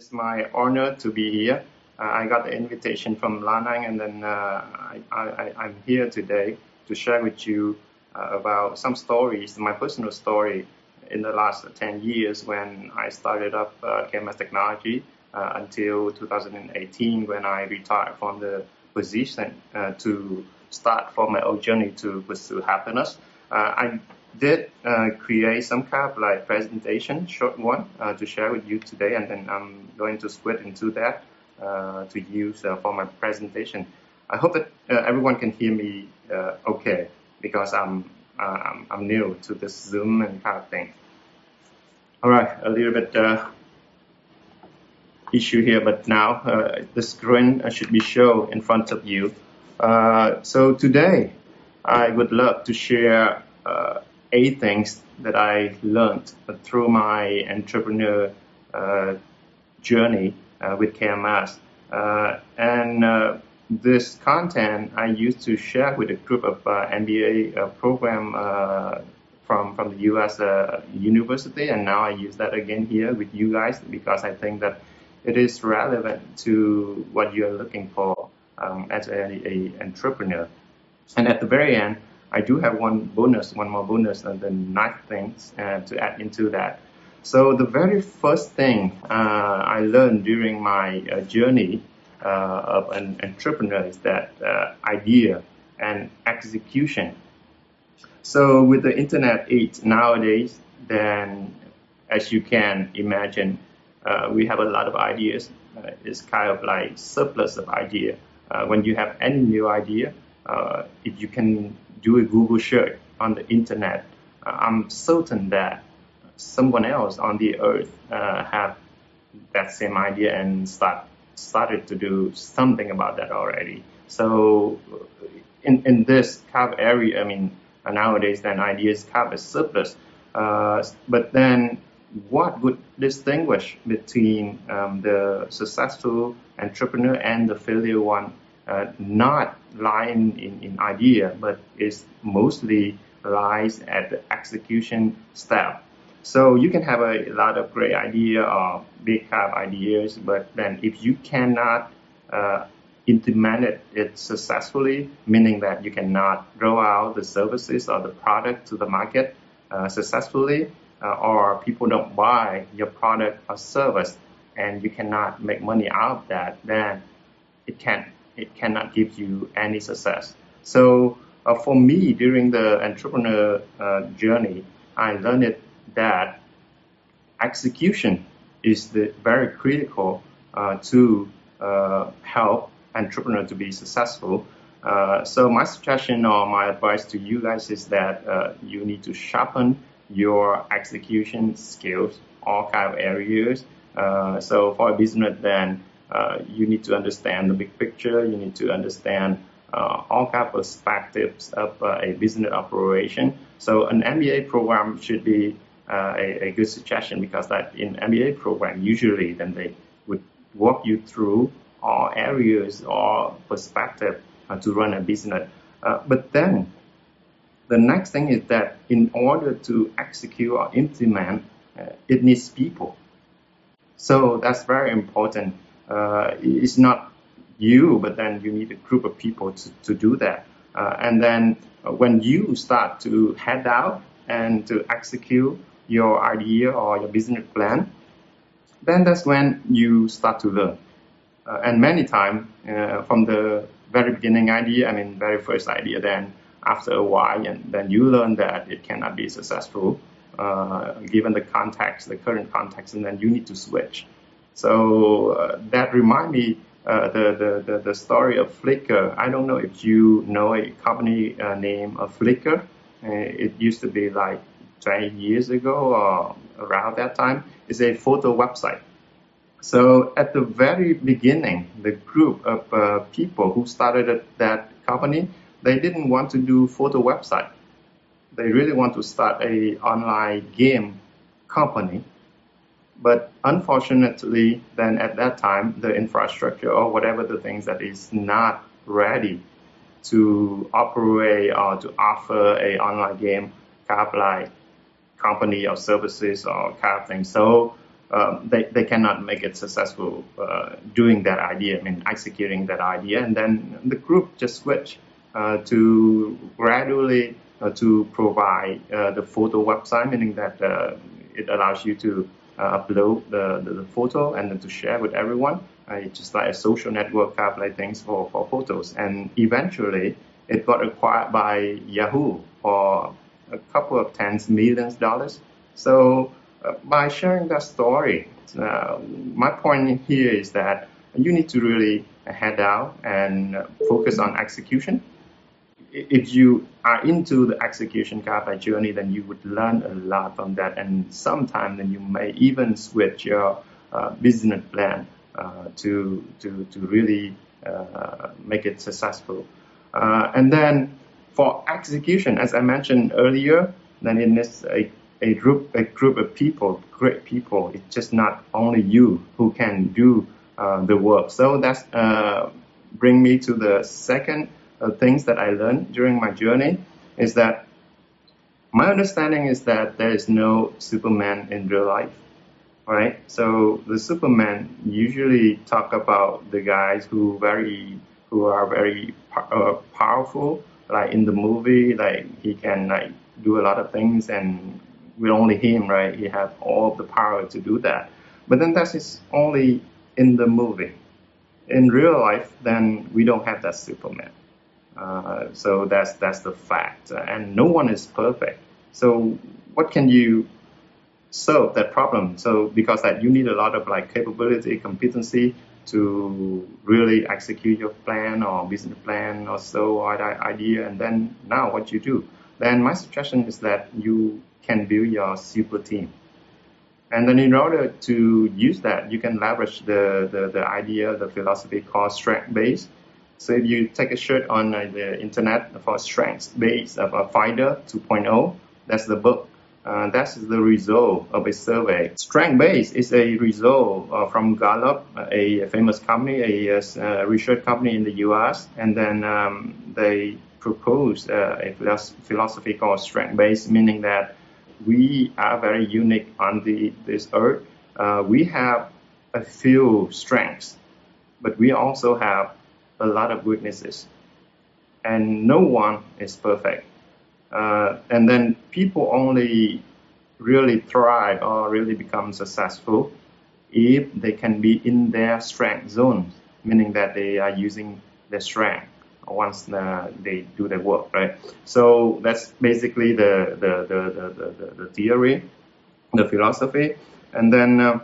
is my honor to be here. Uh, I got the invitation from Lanang, and then uh, I, am here today to share with you uh, about some stories, my personal story in the last 10 years when I started up uh, KMS Technology uh, until 2018 when I retired from the position uh, to start for my own journey to pursue happiness. Uh, I did uh, create some kind of like presentation, short one, uh, to share with you today, and then I'm going to split into that uh, to use uh, for my presentation. I hope that uh, everyone can hear me uh, okay because I'm, I'm, I'm new to this Zoom and kind of thing. All right, a little bit issue here, but now the screen should be shown in front of you. so today, I would love to share eight things that I learned through my entrepreneur uh, journey uh, with KMS. Uh, and uh, this content I used to share with a group of uh, MBA program from, from the US university, and now I use that again here with you guys because I think that it is relevant to what you're looking for um, as an a entrepreneur. And at the very end, I do have one bonus, one more bonus, and then ninth things uh, to add into that. So the very first thing uh, I learned during my uh, journey uh, of an entrepreneur is that uh, idea and execution. So with the internet age nowadays, then as you can imagine, uh, we have a lot of ideas. it's kind of like surplus of idea. when you have any new idea, if you can do a Google search on the internet, uh, I'm certain that someone else on the earth uh, have that same idea and start started to do something about that already. So in, in this kind of area, I mean, nowadays then ideas of a surplus. Uh, but then what would distinguish between um, the successful entrepreneur and the failure one? Uh, not lying in, in idea, but is mostly lies at the execution step. So you can have a lot of great idea or big have ideas, but then if you cannot uh, implement it, it successfully, meaning that you cannot roll out the services or the product to the market uh, successfully, uh, or people don't buy your product or service, and you cannot make money out of that, then it can't it cannot give you any success. So uh, for me, during the entrepreneur uh, journey, I learned that execution is the, very critical uh, to uh, help entrepreneur to be successful. Uh, so my suggestion or my advice to you guys is that uh, you need to sharpen your execution skills, all kind of areas. so for a business, then you need to understand the big picture. You need to understand uh, all kind of perspectives of uh, a business operation. So an MBA program should be uh, a, a, good suggestion because that in MBA program usually then they would walk you through all areas or perspective uh, to run a business. but then the next thing is that in order to execute or implement, it needs people. So that's very important uh, it's not you, but then you need a group of people to, to do that. Uh, and then uh, when you start to head out and to execute your idea or your business plan, then that's when you start to learn. Uh, and many times uh, from the very beginning idea, I mean, very first idea, then after a while, and then you learn that it cannot be successful uh, given the context, the current context, and then you need to switch. So uh, that remind me uh, the, the, the, story of Flickr. I don't know if you know a company uh, named uh, Flickr. Uh, it used to be like 20 years ago or around that time. It's a photo website. So at the very beginning, the group of uh, people who started that company, they didn't want to do photo website. They really want to start a online game company but unfortunately, then at that time, the infrastructure or whatever the things that is not ready to operate or to offer a online game kind of like company or services or kind of thing. So um, they, they cannot make it successful uh, doing that idea, I mean, executing that idea. And then the group just switch uh, to gradually uh, to provide uh, the photo website, meaning that uh, it allows you to upload the, the, the, photo and then to share with everyone. it's just like a social network kind of like things for, for photos. And eventually, it got acquired by Yahoo for a couple of tens millions dollars. So uh, by sharing that story, uh, my point here is that you need to really head out and focus on execution. If you are into the execution kind journey, then you would learn a lot from that, and sometimes then you may even switch your uh, business plan uh, to to to really uh, make it successful. Uh, and then for execution, as I mentioned earlier, then it needs a, a group a group of people, great people. It's just not only you who can do uh, the work. So that's uh, bring me to the second uh, things that I learned during my journey is that my understanding is that there is no Superman in real life, right? So the Superman usually talk about the guys who very who are very uh, powerful. Like in the movie, like he can like do a lot of things, and with only him, right, he have all the power to do that. But then that is only in the movie. In real life, then we don't have that Superman. Uh, so that's that's the fact, and no one is perfect. So what can you solve that problem? So because that you need a lot of like capability, competency to really execute your plan or business plan or so or idea and then now what you do then my suggestion is that you can build your super team and then in order to use that you can leverage the, the, the idea the philosophy called strength base so if you take a search on uh, the internet for strength based of a fighter 2.0 that's the book uh, that's the result of a survey. Strength base is a result uh, from Gallup, a, famous company, a, a, research company in the U.S. And then um, they proposed uh, a philosophy called strength base, meaning that we are very unique on the this earth. Uh, we have a few strengths, but we also have a lot of weaknesses, and no one is perfect. Uh, and then people only really thrive or really become successful if they can be in their strength zone, meaning that they are using their strength once uh, they do their work, right? So that's basically the the, the, the, the, the theory, the philosophy. And then uh,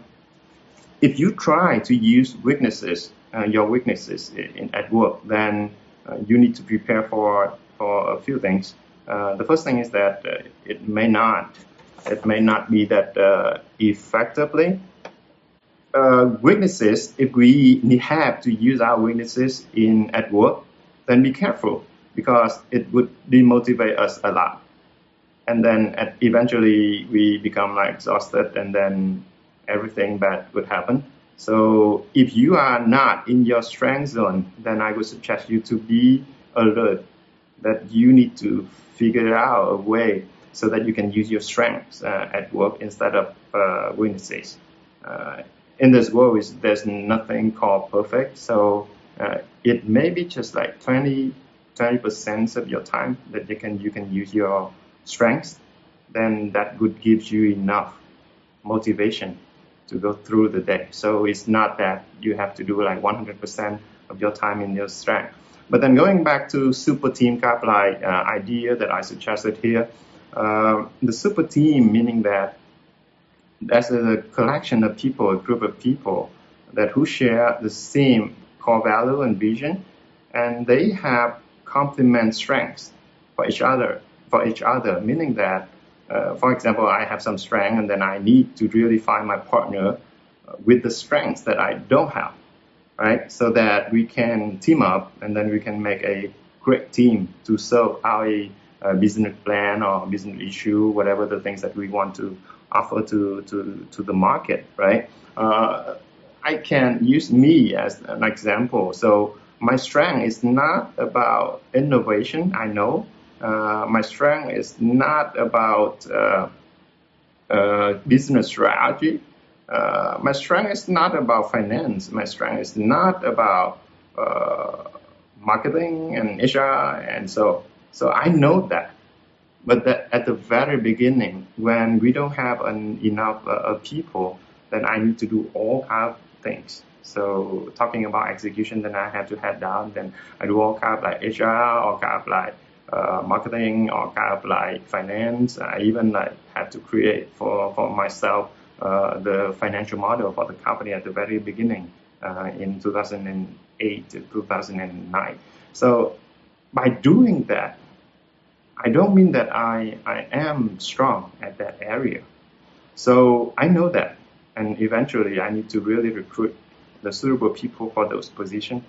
if you try to use weaknesses, your weaknesses in, at work, then uh, you need to prepare for, for a few things. Uh, the first thing is that uh, it may not it may not be that uh, effectively. weaknesses, if we have to use our weaknesses in at work, then be careful because it would demotivate us a lot. And then eventually we become like exhausted and then everything bad would happen. So if you are not in your strength zone, then I would suggest you to be alert that you need to figure out a way so that you can use your strengths uh, at work instead of uh, weaknesses. Uh, in this world, there's nothing called perfect, so uh, it may be just like 20 percent of your time that you can you can use your strengths. Then that would give you enough motivation to go through the day. So it's not that you have to do like 100% of your time in your strength. But then going back to super team kind like uh, idea that I suggested here, uh, the super team meaning that that's a collection of people, a group of people that who share the same core value and vision, and they have complement strengths for each other. For each other, meaning that, for example, I have some strength, and then I need to really find my partner with the strengths that I don't have right? So that we can team up and then we can make a great team to solve our uh, business plan or business issue, whatever the things that we want to offer to, to, to the market, right? Uh, I can use me as an example. So my strength is not about innovation, I know. Uh, my strength is not about uh, uh, business strategy. my strength is not about finance. My strength is not about marketing and HR, and so so I know that. But that at the very beginning, when we don't have an, enough uh, people, then I need to do all kind of things. So talking about execution, then I have to head down. Then I do all kind of like HR, all kind of like uh, marketing, or kind of like finance. I even like had to create for for myself uh, the financial model for the company at the very beginning uh, in 2008 to 2009. So by doing that, I don't mean that I, I am strong at that area. So I know that. And eventually I need to really recruit the suitable people for those positions,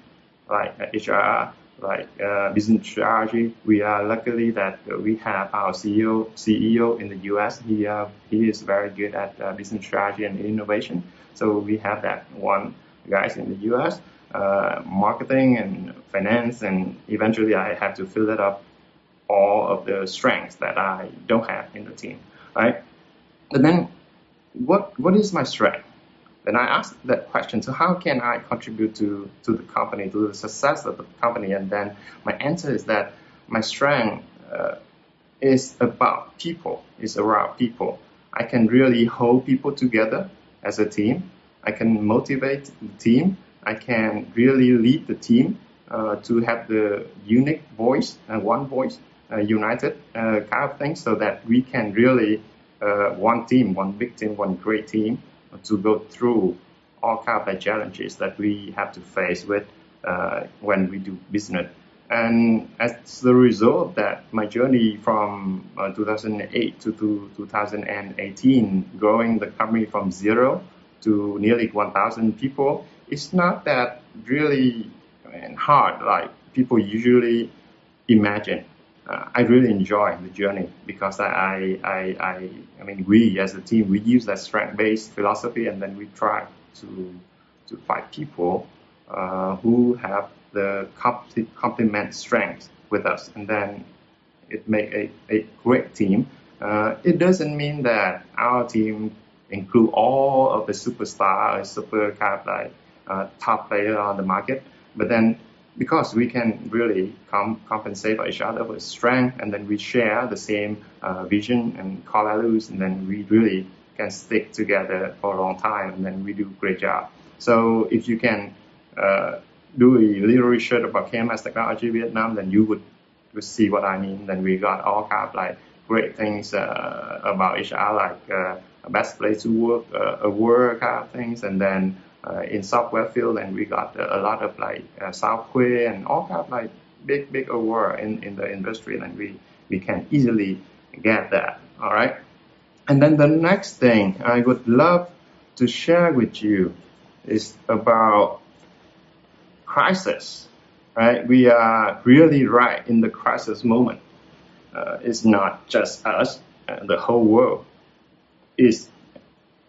like HR, like uh, business strategy. We are luckily that we have our CEO CEO in the U.S. He uh, he is very good at uh, business strategy and innovation. So we have that one guys in the U.S. Uh, marketing and finance, and eventually I have to fill it up all of the strengths that I don't have in the team, right? But then, what what is my strength? Then I ask that question. So how can I contribute to to the company, to the success of the company? And then my answer is that my strength uh, is about people. Is around people. I can really hold people together as a team. I can motivate the team. I can really lead the team uh, to have the unique voice and one voice uh, united uh, kind of thing so that we can really uh, one team, one big team, one great team to go through all kind of challenges that we have to face with when we do business. And as the result that my journey from uh, 2008 to, to 2018, growing the company from zero to nearly 1,000 people, it's not that really hard like people usually imagine uh, I really enjoy the journey because I, I, I, I mean, we as a team, we use that strength-based philosophy and then we try to, to find people uh, who have the complement strengths with us and then it make a, a great team. Uh, it doesn't mean that our team include all of the superstar, super kind of like uh, top player on the market, but then because we can really com- compensate for each other with strength, and then we share the same uh, vision and core values, and then we really can stick together for a long time, and then we do a great job. So if you can uh, do a little research about KMS Technology Vietnam, then you would, see what I mean. Then we got all kind of like great things uh, about HR, like uh, best place to work, uh, award kind of things, and then in software field, and we got a lot of like uh, Sao Khue and all kind of like big big award in, in the industry, and we we can easily get that. All right. And then the next thing I would love to share with you is about crisis. Right? We are really right in the crisis moment. Uh, it's not just us; uh, the whole world is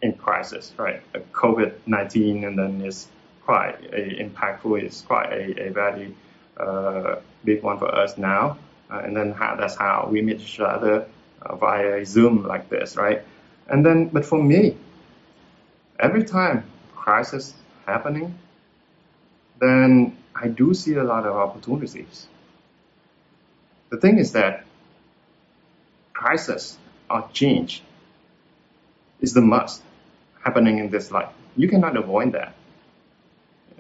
in crisis, right? COVID-19 and then is quite a impactful, it's quite a, a very uh, big one for us now. Uh, and then how, that's how we meet each other uh, via Zoom like this, right? And then, but for me, every time crisis happening, then I do see a lot of opportunities. The thing is that crisis or change is the must happening in this life. You cannot avoid that.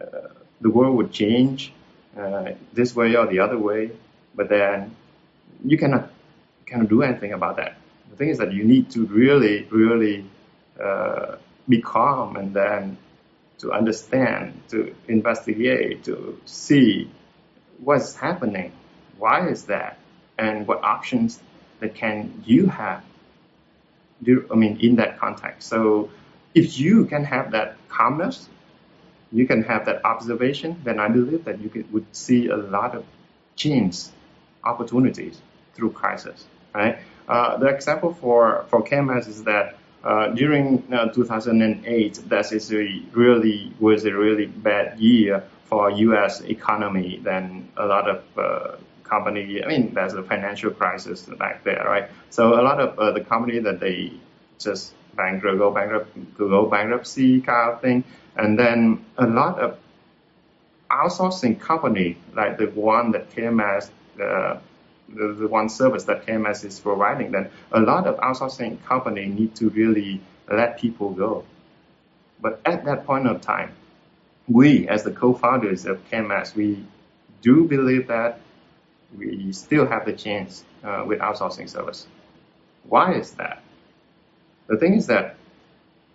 Uh, the world would change uh, this way or the other way, but then you cannot cannot do anything about that. The thing is that you need to really, really uh, be calm and then to understand, to investigate, to see what's happening, why is that, and what options that can you have. Do, I mean, in that context. So if you can have that calmness, you can have that observation, then I believe that you could, would see a lot of change opportunities through crisis, right? Uh, the example for, for KMS is that uh, during uh, 2008, that is a really was a really bad year for U.S. economy. Then a lot of uh, company, I mean, there's a financial crisis back there, right? So a lot of uh, the company that they just bankrupt, go bankrupt, go bankruptcy kind of thing. And then a lot of outsourcing company, like the one that KMS, uh, the, the one service that KMS is providing, then a lot of outsourcing company need to really let people go. But at that point of time, we as the co-founders of KMS, we do believe that we still have the chance uh, with outsourcing service. Why is that? The thing is that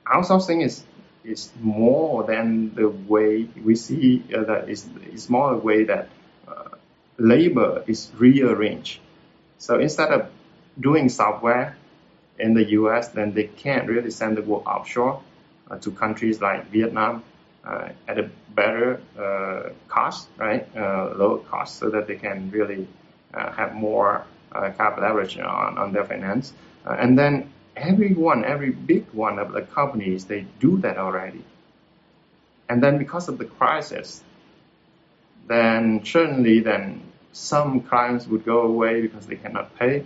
outsourcing is is more than the way we see uh, that is is more a way that uh, labor is rearranged. So instead of doing software in the U.S., then they can't really send the work offshore uh, to countries like Vietnam uh, at a better uh, cost, right? Uh, lower cost, so that they can really have more cap leverage on, on their finance. and then everyone, every big one of the companies, they do that already. And then because of the crisis, then certainly then some clients would go away because they cannot pay.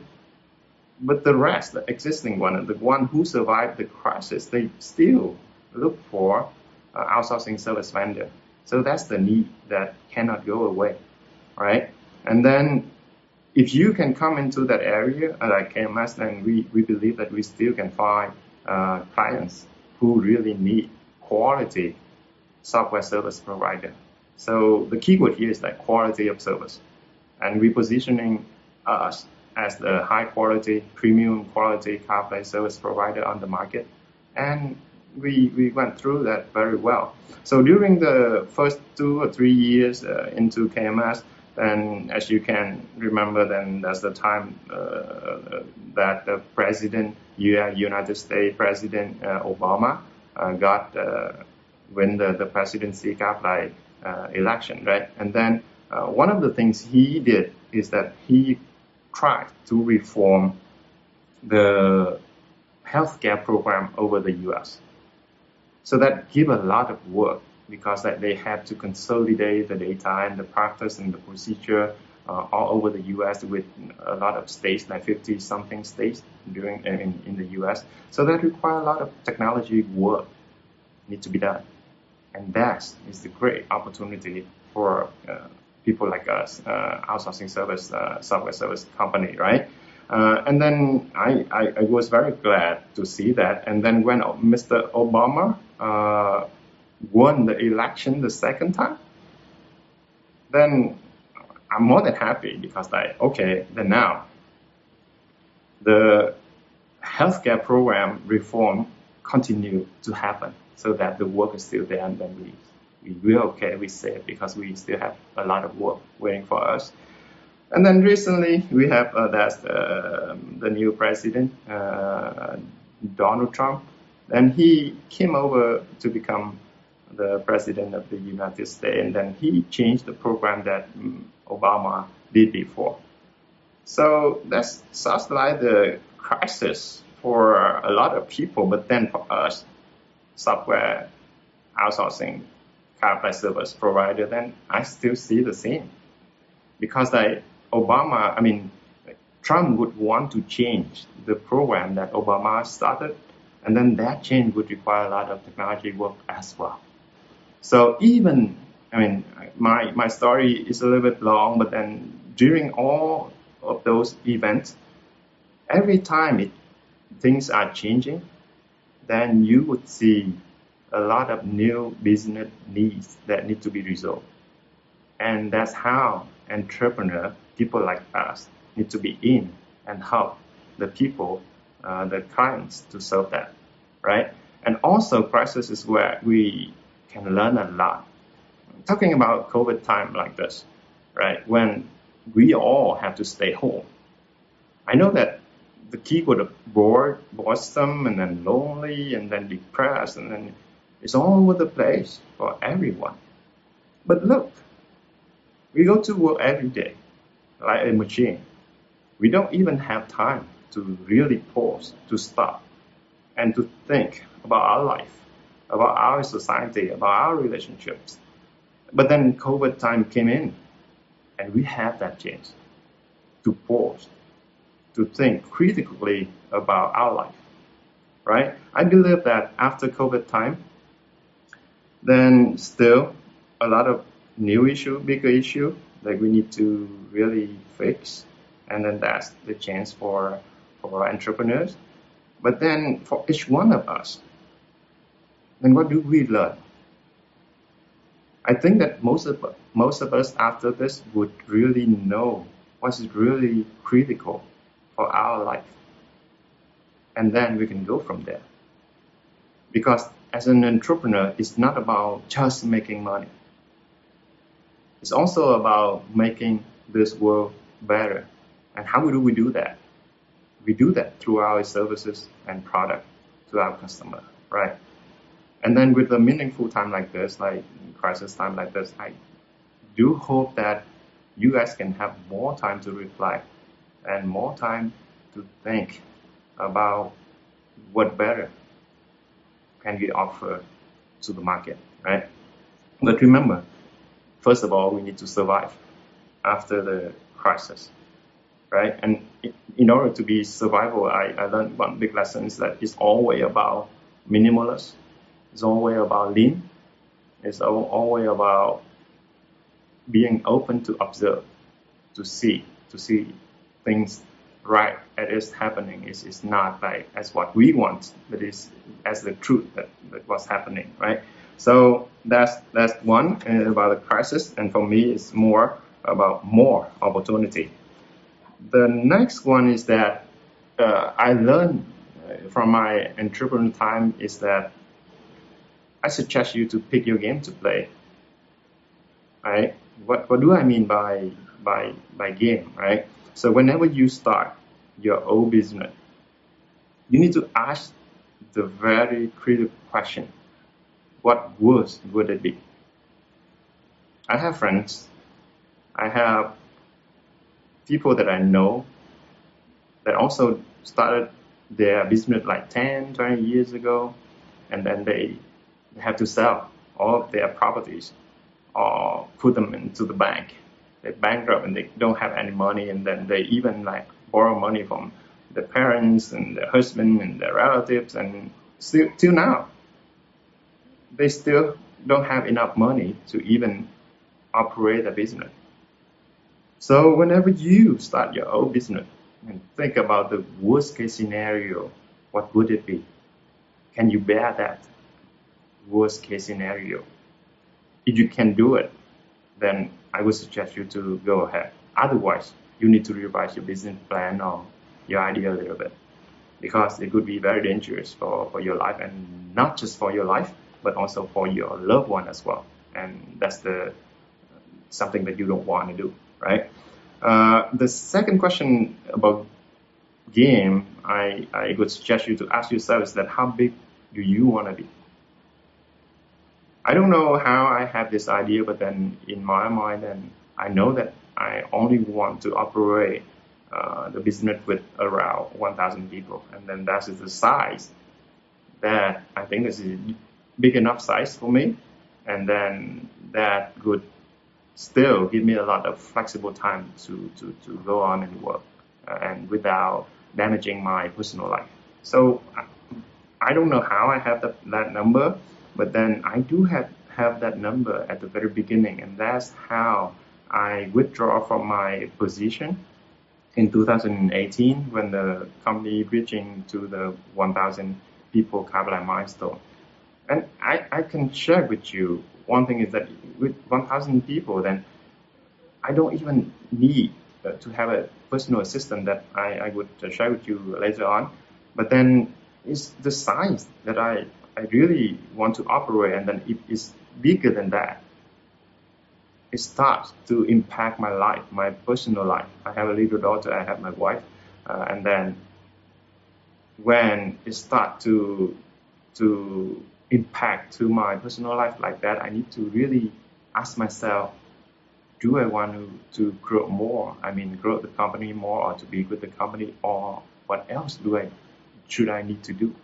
But the rest, the existing one, the one who survived the crisis, they still look for uh, outsourcing service vendor. So that's the need that cannot go away, right? And then if you can come into that area uh, like KMS, then we, we believe that we still can find uh, clients who really need quality software service provider. So the keyword here is like quality of service. And we're positioning us as the high quality, premium quality CarPlay service provider on the market. And we, we went through that very well. So during the first two or three years uh, into KMS, then as you can remember, then that's the time uh, that the president, United States President uh, Obama, uh, got uh, win the, the presidency got like uh, election, right? And then uh, one of the things he did is that he tried to reform the healthcare program over the U.S. So that give a lot of work because that they have to consolidate the data and the practice and the procedure uh, all over the U.S. with a lot of states, like 50 something states during in, in the U.S. So that require a lot of technology work need to be done, and that is the great opportunity for uh, people like us, uh, outsourcing service, uh, software service company, right? Uh, and then I, I, I, was very glad to see that. And then when Mr. Obama uh, won the election the second time, then I'm more than happy because like, okay, then now the healthcare program reform continue to happen so that the work is still there and then we, we will okay, we safe because we still have a lot of work waiting for us. And then recently we have uh, that's uh, the new president, uh, Donald Trump, and he came over to become the president of the United States, and then he changed the program that um, Obama did before. So that's sounds like the crisis for a lot of people, but then for us, software outsourcing CarPlay service provider, then I still see the same. Because like Obama, I mean, Trump would want to change the program that Obama started, and then that change would require a lot of technology work as well. So even, I mean, my, my story is a little bit long, but then during all of those events, every time it, things are changing, then you would see a lot of new business needs that need to be resolved. And that's how entrepreneur, people like us, need to be in and help the people, uh, the clients to solve that, right? And also crisis is where we can learn a lot. Talking about COVID time like this, right? When we all have to stay home. I know that the keyword of bored, boresome, and then lonely, and then depressed, and then it's all over the place for everyone. But look, we go to work every day like a machine. We don't even have time to really pause, to stop, and to think about our life about our society, about our relationships. But then COVID time came in, and we had that chance to pause, to think critically about our life, right? I believe that after COVID time, then still a lot of new issue, bigger issue that we need to really fix, and then that's the chance for for entrepreneurs. But then for each one of us, then what do we learn? I think that most of most of us after this would really know what is really critical for our life, and then we can go from there. Because as an entrepreneur, it's not about just making money. It's also about making this world better. And how do we do that? We do that through our services and product to our customer, right? And then with a meaningful time like this, like crisis time like this, I do hope that you guys can have more time to reflect and more time to think about what better can we offer to the market, right? But remember, first of all, we need to survive after the crisis, right? And in order to be survival, I, I learned one big lesson is that it's always about minimalist. It's always about lean. It's always about being open to observe, to see, to see things right as it's happening. It's, it's not like as what we want, but it's as the truth that, that what's happening, right? So that's that's one uh, about the crisis, and for me, it's more about more opportunity. The next one is that uh, I learned uh, from my entrepreneurial time is that I suggest you to pick your game to play. Right? What what do I mean by by by game? Right? So whenever you start your own business, you need to ask the very critical question what worse would it be? I have friends, I have people that I know that also started their business like 10, 20 years ago, and then they have to sell all of their properties or put them into the bank. They bankrupt and they don't have any money, and then they even like borrow money from the parents and their husband and their relatives, and still till now they still don't have enough money to even operate a business. So whenever you start your own business and think about the worst case scenario, what would it be? Can you bear that worst case scenario? If you can do it, then I would suggest you to go ahead. Otherwise, you need to revise your business plan or your idea a little bit because it could be very dangerous for, for your life and not just for your life, but also for your loved one as well. And that's the something that you don't want to do, right? Uh, the second question about game, I, I would suggest you to ask yourself is that how big do you want to be? I don't know how I have this idea, but then in my mind, and I know that I only want to operate uh, the business with around 1,000 people, and then that is the size that I think is big enough size for me, and then that would still give me a lot of flexible time to, to, to go on and work uh, and without damaging my personal life. So I don't know how I have the, that number, but then I do have, have that number at the very beginning, and that's how I withdraw from my position in 2018 when the company reaching to the 1,000 people Capline milestone. And I, I can share with you one thing is that with 1,000 people, then I don't even need uh, to have a personal assistant that I, I would uh, share with you later on. But then it's the size that I, I really want to operate, and then it is bigger than that. It starts to impact my life, my personal life. I have a little daughter, I have my wife, uh, and then when it starts to to impact to my personal life like that, I need to really ask myself, do I want to, to grow more? I mean, grow the company more or to be with the company or what else do I, should I need to do?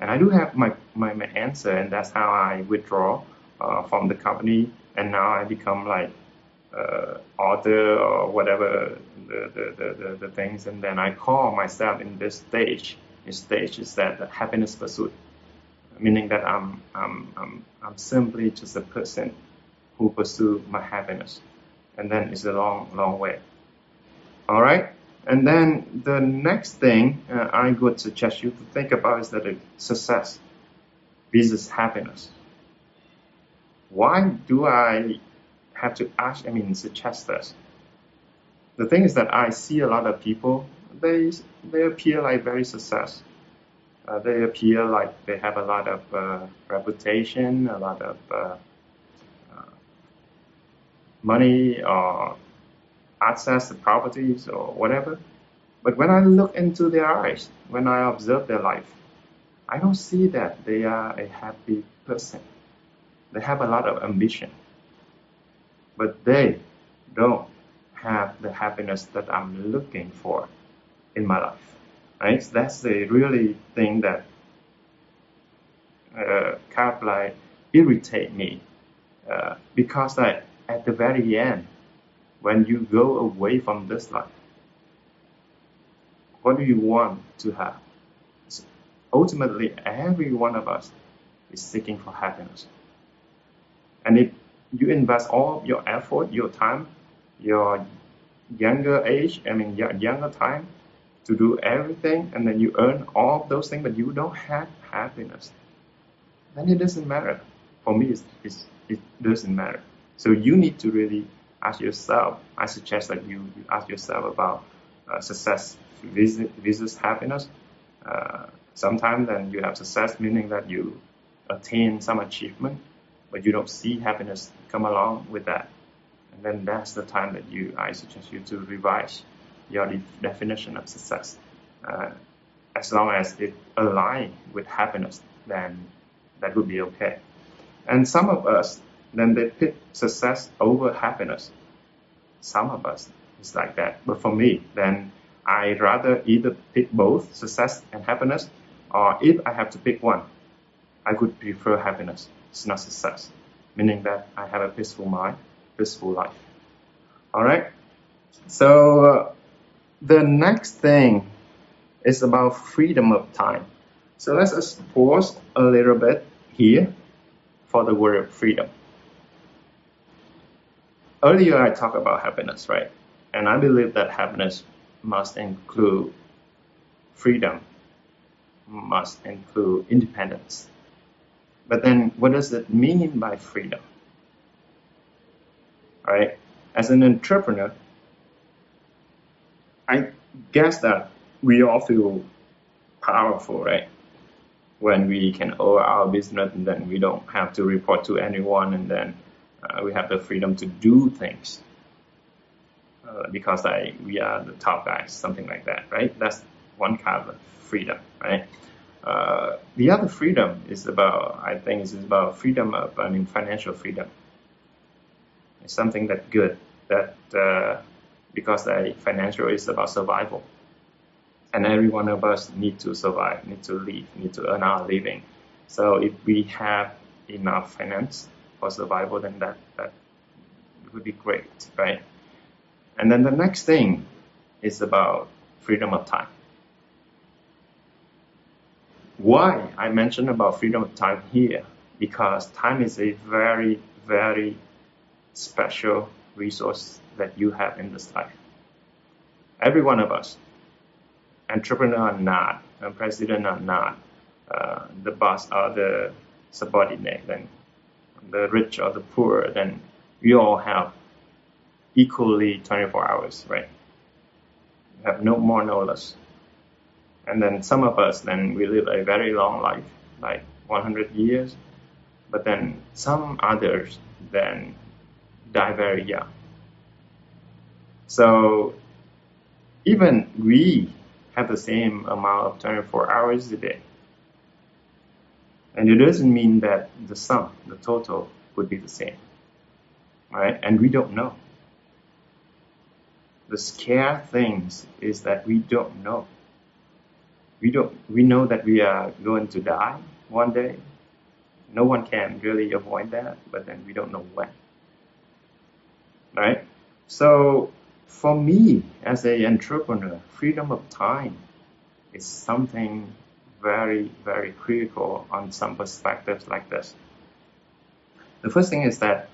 And I do have my, my, my answer and that's how I withdraw uh, from the company and now I become like uh, author or whatever the, the, the, the, things and then I call myself in this stage This stage is that the happiness pursuit, meaning that I'm, I'm, I'm, I'm simply just a person who pursue my happiness. And then it's a long, long way. All right? And then the next thing uh, I would suggest you to think about is that success versus happiness. Why do I have to ask, I mean, suggest this? The thing is that I see a lot of people, they, they appear like very success. Uh, they appear like they have a lot of uh, reputation, a lot of uh, uh money or access to properties or whatever. But when I look into their eyes, when I observe their life, I don't see that they are a happy person. They have a lot of ambition, but they don't have the happiness that I'm looking for in my life. Right? That's the really thing that uh, kind of like irritate me uh, because like at the very end, when you go away from this life, what do you want to have? So ultimately, every one of us is seeking for happiness. And if you invest all your effort, your time, your younger age, I mean, younger time to do everything, and then you earn all those things, but you don't have happiness, then it doesn't matter. For me, it's, it's, it doesn't matter. So you need to really ask yourself. I suggest that you, you ask yourself about uh, success versus happiness. Uh, sometimes then you have success, meaning that you attain some achievement, but you don't see happiness come along with that. And then that's the time that you, I suggest you to revise your de- definition of success. Uh, as long as it aligns with happiness, then that would be okay. And some of us, then they pick success over happiness. Some of us, it's like that. But for me, then I rather either pick both success and happiness, or if I have to pick one, I would prefer happiness. It's not success, meaning that I have a peaceful mind, peaceful life. All right. So uh, the next thing is about freedom of time. So let's pause a little bit here for the word freedom. Earlier I talked about happiness, right? And I believe that happiness must include freedom, must include independence. But then what does it mean by freedom? Right? As an entrepreneur, I guess that we all feel powerful, right? When we can own our business and then we don't have to report to anyone and then uh, we have the freedom to do things uh, because I, we are the top guys, something like that, right? That's one kind of freedom, right? Uh, the other freedom is about, I think, is about freedom of, I mean, financial freedom. It's something that good, that uh, because the financial is about survival, and every one of us need to survive, need to live, need to earn our living. So if we have enough finance for survival, then that that would be great, right? And then the next thing is about freedom of time. Why I mention about freedom of time here? Because time is a very, very special resource that you have in this life. Every one of us, entrepreneur or not, president or not, uh, the boss or the subordinate, then the rich or the poor, then we all have equally 24 hours, right? We have no more, no less. And then some of us, then we live a very long life, like 100 years. But then some others then die very young. So even we have the same amount of 24 hours a day. And it doesn't mean that the sum, the total, would be the same. Right? And we don't know the scare things is that we don't know. We don't. We know that we are going to die one day. No one can really avoid that, but then we don't know when. Right? So for me as an entrepreneur, freedom of time is something very, very critical on some perspectives like this. The first thing is that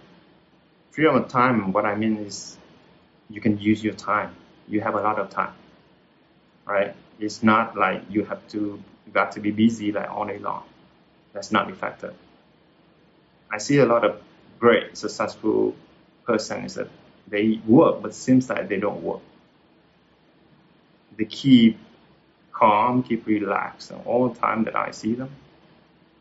freedom of time, what I mean is you can use your time. You have a lot of time, right? It's not like you have to, you got to be busy like all day long. That's not effective. I see a lot of great, successful persons that they work, but seems like they don't work. They keep calm, keep relaxed all the time that I see them.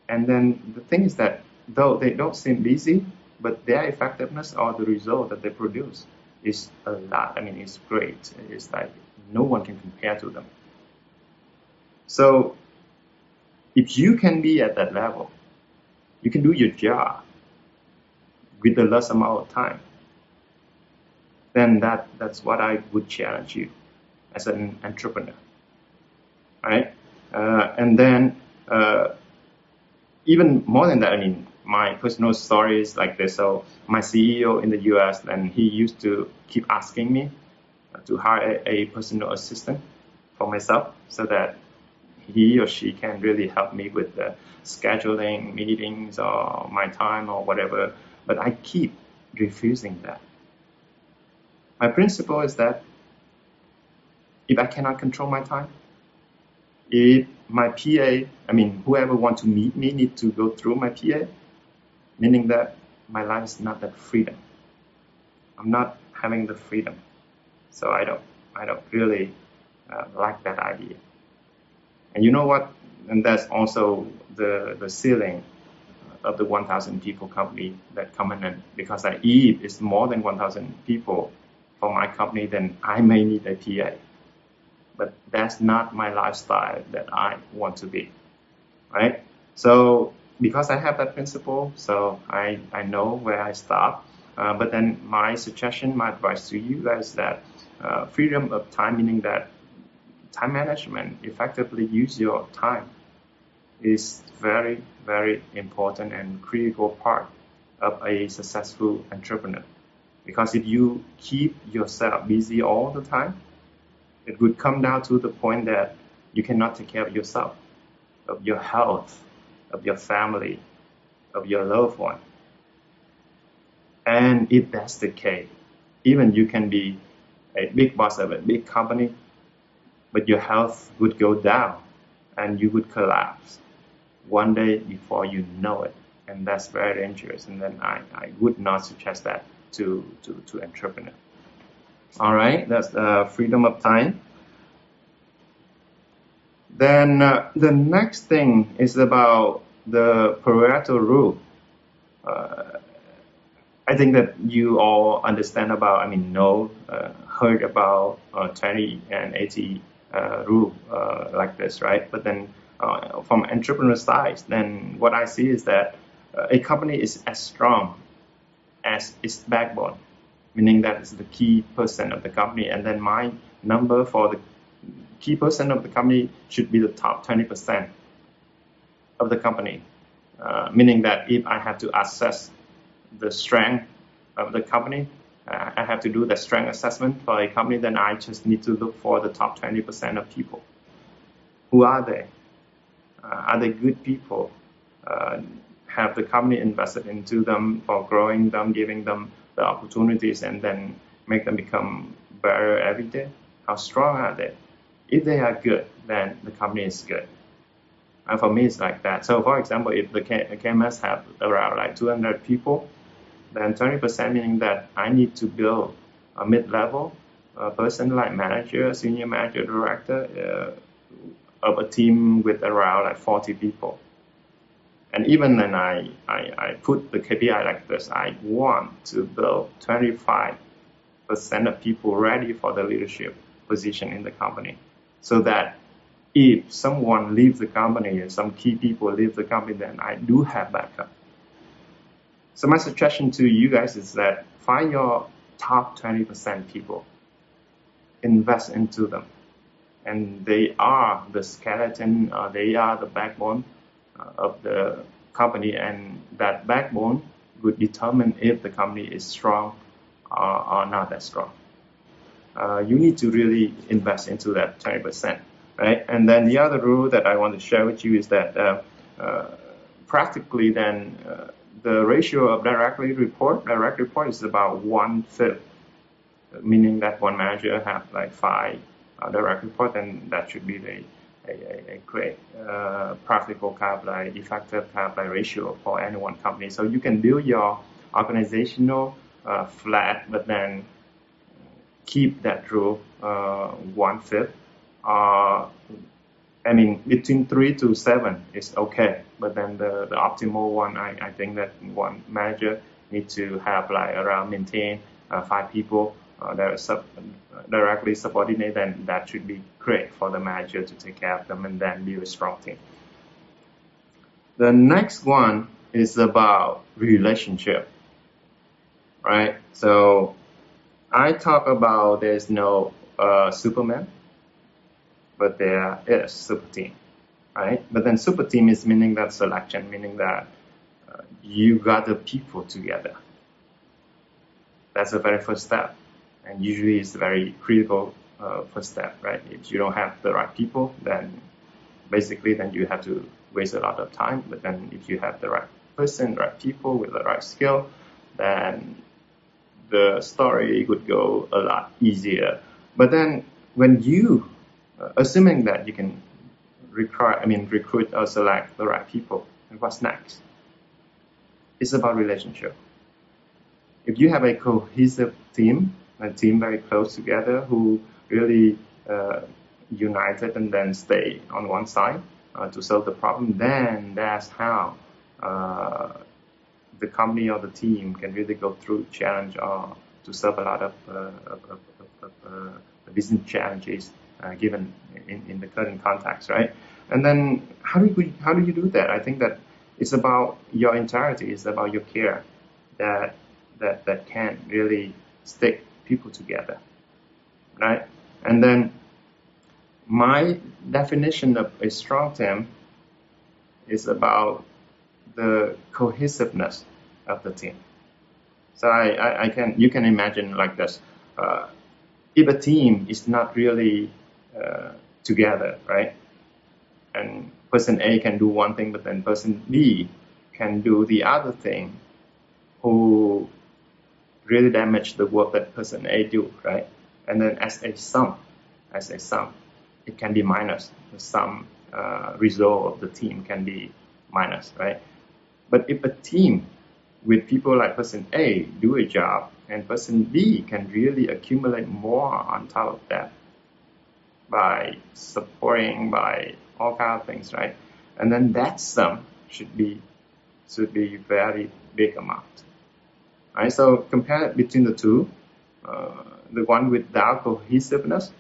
And then the thing is that though they don't seem busy, but their effectiveness or the result that they produce is a lot. I mean, it's great. It's like no one can compare to them. So if you can be at that level, you can do your job with the less amount of time. Then that that's what I would challenge you as an entrepreneur, right? Uh, and then uh, even more than that, I mean, my personal stories like this. So my CEO in the U.S. and he used to keep asking me to hire a, a personal assistant for myself so that he or she can really help me with the scheduling meetings or my time or whatever. But I keep refusing that. My principle is that if I cannot control my time, if my PA, I mean, whoever want to meet me need to go through my PA, meaning that my life is not that freedom. I'm not having the freedom. So I don't, I don't really uh, like that idea. And you know what? And that's also the, the ceiling of the 1,000 people company that come in. Because I eat is more than 1,000 people for my company, then I may need a PA. But that's not my lifestyle that I want to be, right? So because I have that principle, so I, I know where I stop. Uh, but then my suggestion, my advice to you guys that uh, freedom of time, meaning that time management, effectively use your time is very, very important and critical part of a successful entrepreneur. Because if you keep yourself busy all the time, it would come down to the point that you cannot take care of yourself, of your health, of your family, of your loved one. And if that's the case, even you can be a big boss of a big company, but your health would go down and you would collapse one day before you know it. And that's very dangerous. And then I, I would not suggest that to, to, to entrepreneur. All right, that's the freedom of time. Then uh, the next thing is about the Pareto rule. Uh, I think that you all understand about, I mean, know, uh, heard about uh, 20 and 80 uh, rule uh, like this, right? But then uh, from entrepreneur side, then what I see is that a company is as strong as its backbone, meaning that is the key person of the company. And then my number for the key person of the company should be the top 20% of the company. Uh, meaning that if I have to assess the strength of the company, uh, I have to do the strength assessment for a company, then I just need to look for the top 20% of people. Who are they? Uh, are they good people? Uh, have the company invested into them for growing them, giving them the opportunities, and then make them become better every day? How strong are they? If they are good, then the company is good. And for me, it's like that. So, for example, if the KMS have around like 200 people, then 20% meaning that I need to build a mid-level person like manager, senior manager, director uh, of a team with around like 40 people. And even then I, I, I put the KPI like this, I want to build 25% of people ready for the leadership position in the company so that if someone leaves the company and some key people leave the company, then I do have backup. So my suggestion to you guys is that find your top 20% people, invest into them. And they are the skeleton, uh, they are the backbone of the company and that backbone would determine if the company is strong uh, or not that strong. Uh, you need to really invest into that 20%. right? And then the other rule that I want to share with you is that uh, uh, practically then uh, the ratio of directly report, direct report is about one fifth, meaning that one manager have like five uh, direct report, and that should be the a, a, great uh, practical kind of like effective of ratio for any one company. So you can build your organizational uh, flat, but then keep that rule uh, one fifth. Uh, I mean, between three to seven is okay, but then the, the optimal one, I, I think that one manager needs to have like around maintain uh, five people uh, sub, directly subordinate, then that should be great for the manager to take care of them and then build a strong team. The next one is about relationship, right? So I talk about there's no uh, Superman, but there is super team, right? But then super team is meaning that selection, meaning that uh, you got the people together. That's the very first step, and usually it's a very critical uh, first step, right? If you don't have the right people, then basically then you have to waste a lot of time. But then if you have the right person, the right people with the right skill, then the story would go a lot easier. But then when you, uh, assuming that you can recruit, I mean, recruit or select the right people, and what's next? It's about relationship. If you have a cohesive team, a team very close together who really uh, united and then stay on one side uh, to solve the problem, then that's how uh, the company or the team can really go through challenge or to solve a lot of, uh, of, of, of uh, business challenges uh, given in, in the current context, right? And then how do you how do you do that? I think that it's about your entirety. It's about your care that that that can really stick people together, right? And then my definition of a strong team is about the cohesiveness of the team. So I, I, I can you can imagine like this. Uh, if a team is not really uh, together, right? And person A can do one thing, but then person B can do the other thing, who really damage the work that person A do, right? And then as a sum, as a sum, it can be minus. The sum uh, result of the team can be minus, right? But if a team with people like person A do a job and person B can really accumulate more on top of that by supporting, by all kind of things, right? And then that sum should be should be very big amount, right? So compare between the two, uh, the one without cohesiveness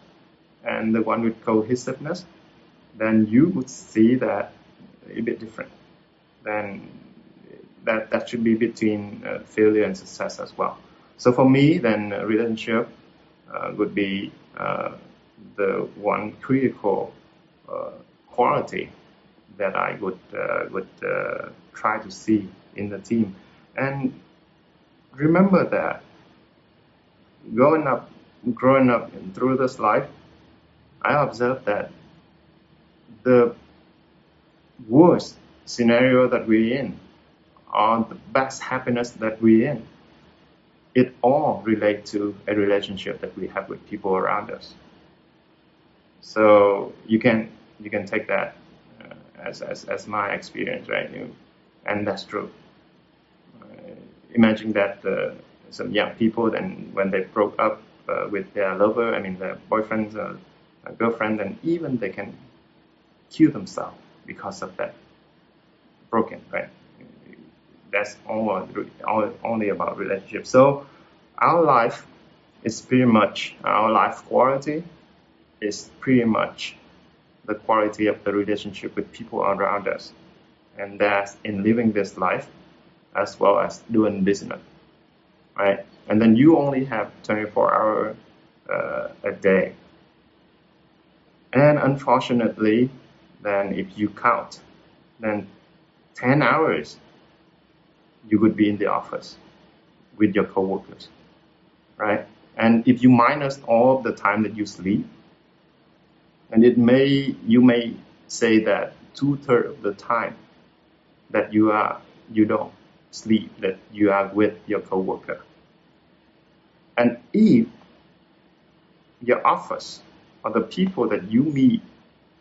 and the one with cohesiveness, then you would see that a bit different. Then that, that should be between uh, failure and success as well. So for me, then uh, relationship uh, would be uh, the one critical uh, quality that I would would try to see in the team. And remember that growing up, growing up through this life, I observed that the worst scenario that we're in or the best happiness that we're in, it all relate to a relationship that we have with people around us. So you can you can take that uh, as, as as my experience, right? You, and that's true. Imagine that uh, some young people, then when they broke up uh, with their lover, I mean their boyfriend, uh, girlfriend, and even they can kill themselves because of that broken, right? that's all, all only about relationships. So our life is pretty much our life quality is pretty much the quality of the relationship with people around us, and that's in living this life as well as doing business, right? And then you only have 24 hours uh, a day, and unfortunately, then if you count, then 10 hours you would be in the office with your coworkers, right? And if you minus all the time that you sleep, And it may, you may say that two thirds of the time that you are, you don't sleep, that you have with your coworker. And if your office or the people that you meet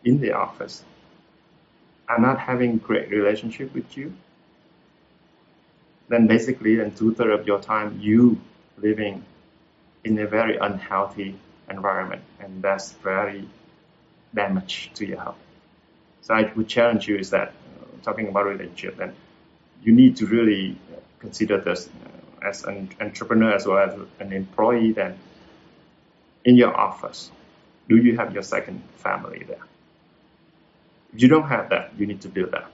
in the office are not having great relationship with you, then basically in two thirds of your time you living in a very unhealthy environment and that's very damage to your health. So I would challenge you is that uh, talking about relationship then you need to really consider this uh, as an entrepreneur as well as an employee then in your office. Do you have your second family there? If you don't have that you need to build that.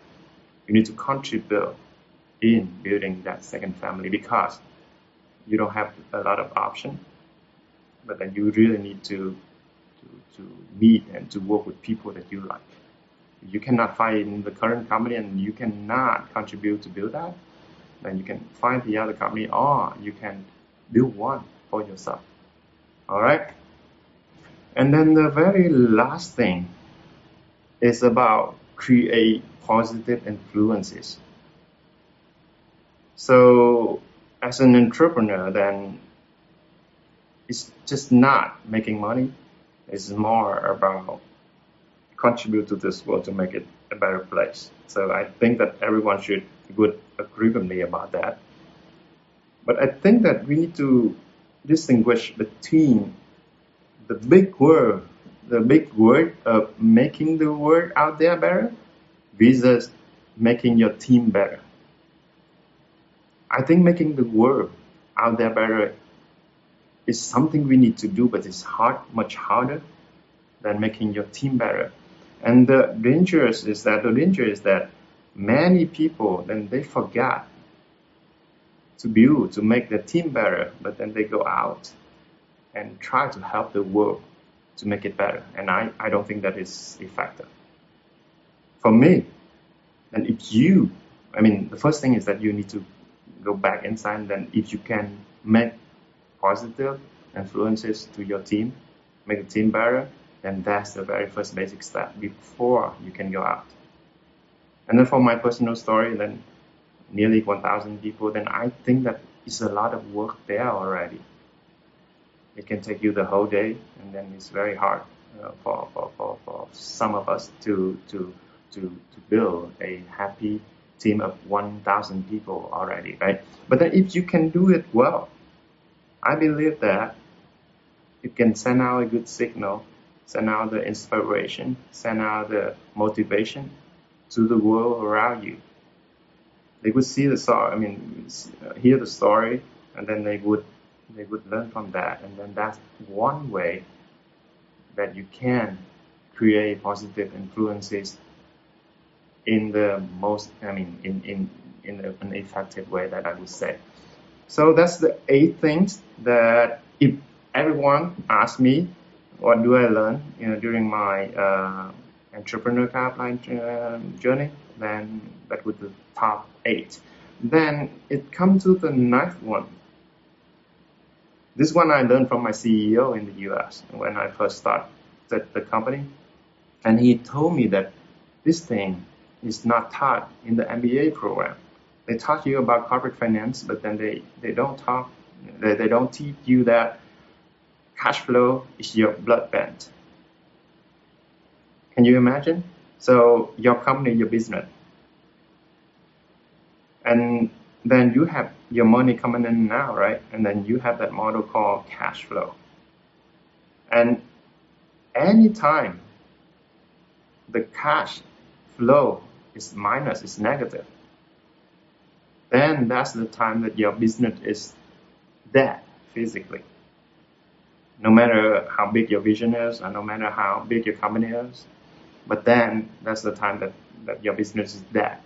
You need to contribute in building that second family because you don't have a lot of option, but then you really need to, to, to meet and to work with people that you like. You cannot find in the current company and you cannot contribute to build that, then you can find the other company or you can build one for yourself. All right. And then the very last thing is about create positive influences. So as an entrepreneur, then it's just not making money. It's more about contribute to this world to make it a better place. So I think that everyone should would agree with me about that. But I think that we need to distinguish between the big word, the big word of making the world out there better versus making your team better. I think making the world out there better is something we need to do, but it's hard, much harder than making your team better. And the danger is that the danger is that many people then they forget to build to make the team better, but then they go out and try to help the world to make it better. And I, I don't think that is effective. For me, and if you, I mean, the first thing is that you need to go back inside, then if you can make positive influences to your team, make the team better, then that's the very first basic step before you can go out. And then for my personal story, then nearly 1,000 people, then I think that it's a lot of work there already. It can take you the whole day, and then it's very hard uh, for, for, for, for some of us to, to, to, to build a happy team of 1,000 people already, right? But then if you can do it well, I believe that you can send out a good signal, send out the inspiration, send out the motivation to the world around you. They would see the story, I mean, uh, hear the story, and then they would they would learn from that, and then that's one way that you can create positive influences in the most, I mean, in, in, in an effective way that I would say. So that's the eight things that if everyone asks me, what do I learn you know, during my uh, entrepreneur pipeline uh, journey, then that would be the top eight. Then it comes to the ninth one. This one I learned from my CEO in the US when I first started the company. And he told me that this thing is not taught in the MBA program. They taught you about corporate finance, but then they, they don't talk, they, they don't teach you that cash flow is your blood bank. Can you imagine? So your company, your business, and then you have your money coming in now, right? And then you have that model called cash flow. And anytime the cash flow is minus, is negative, then that's the time that your business is dead physically. No matter how big your vision is, and no matter how big your company is, but then that's the time that, that your business is dead.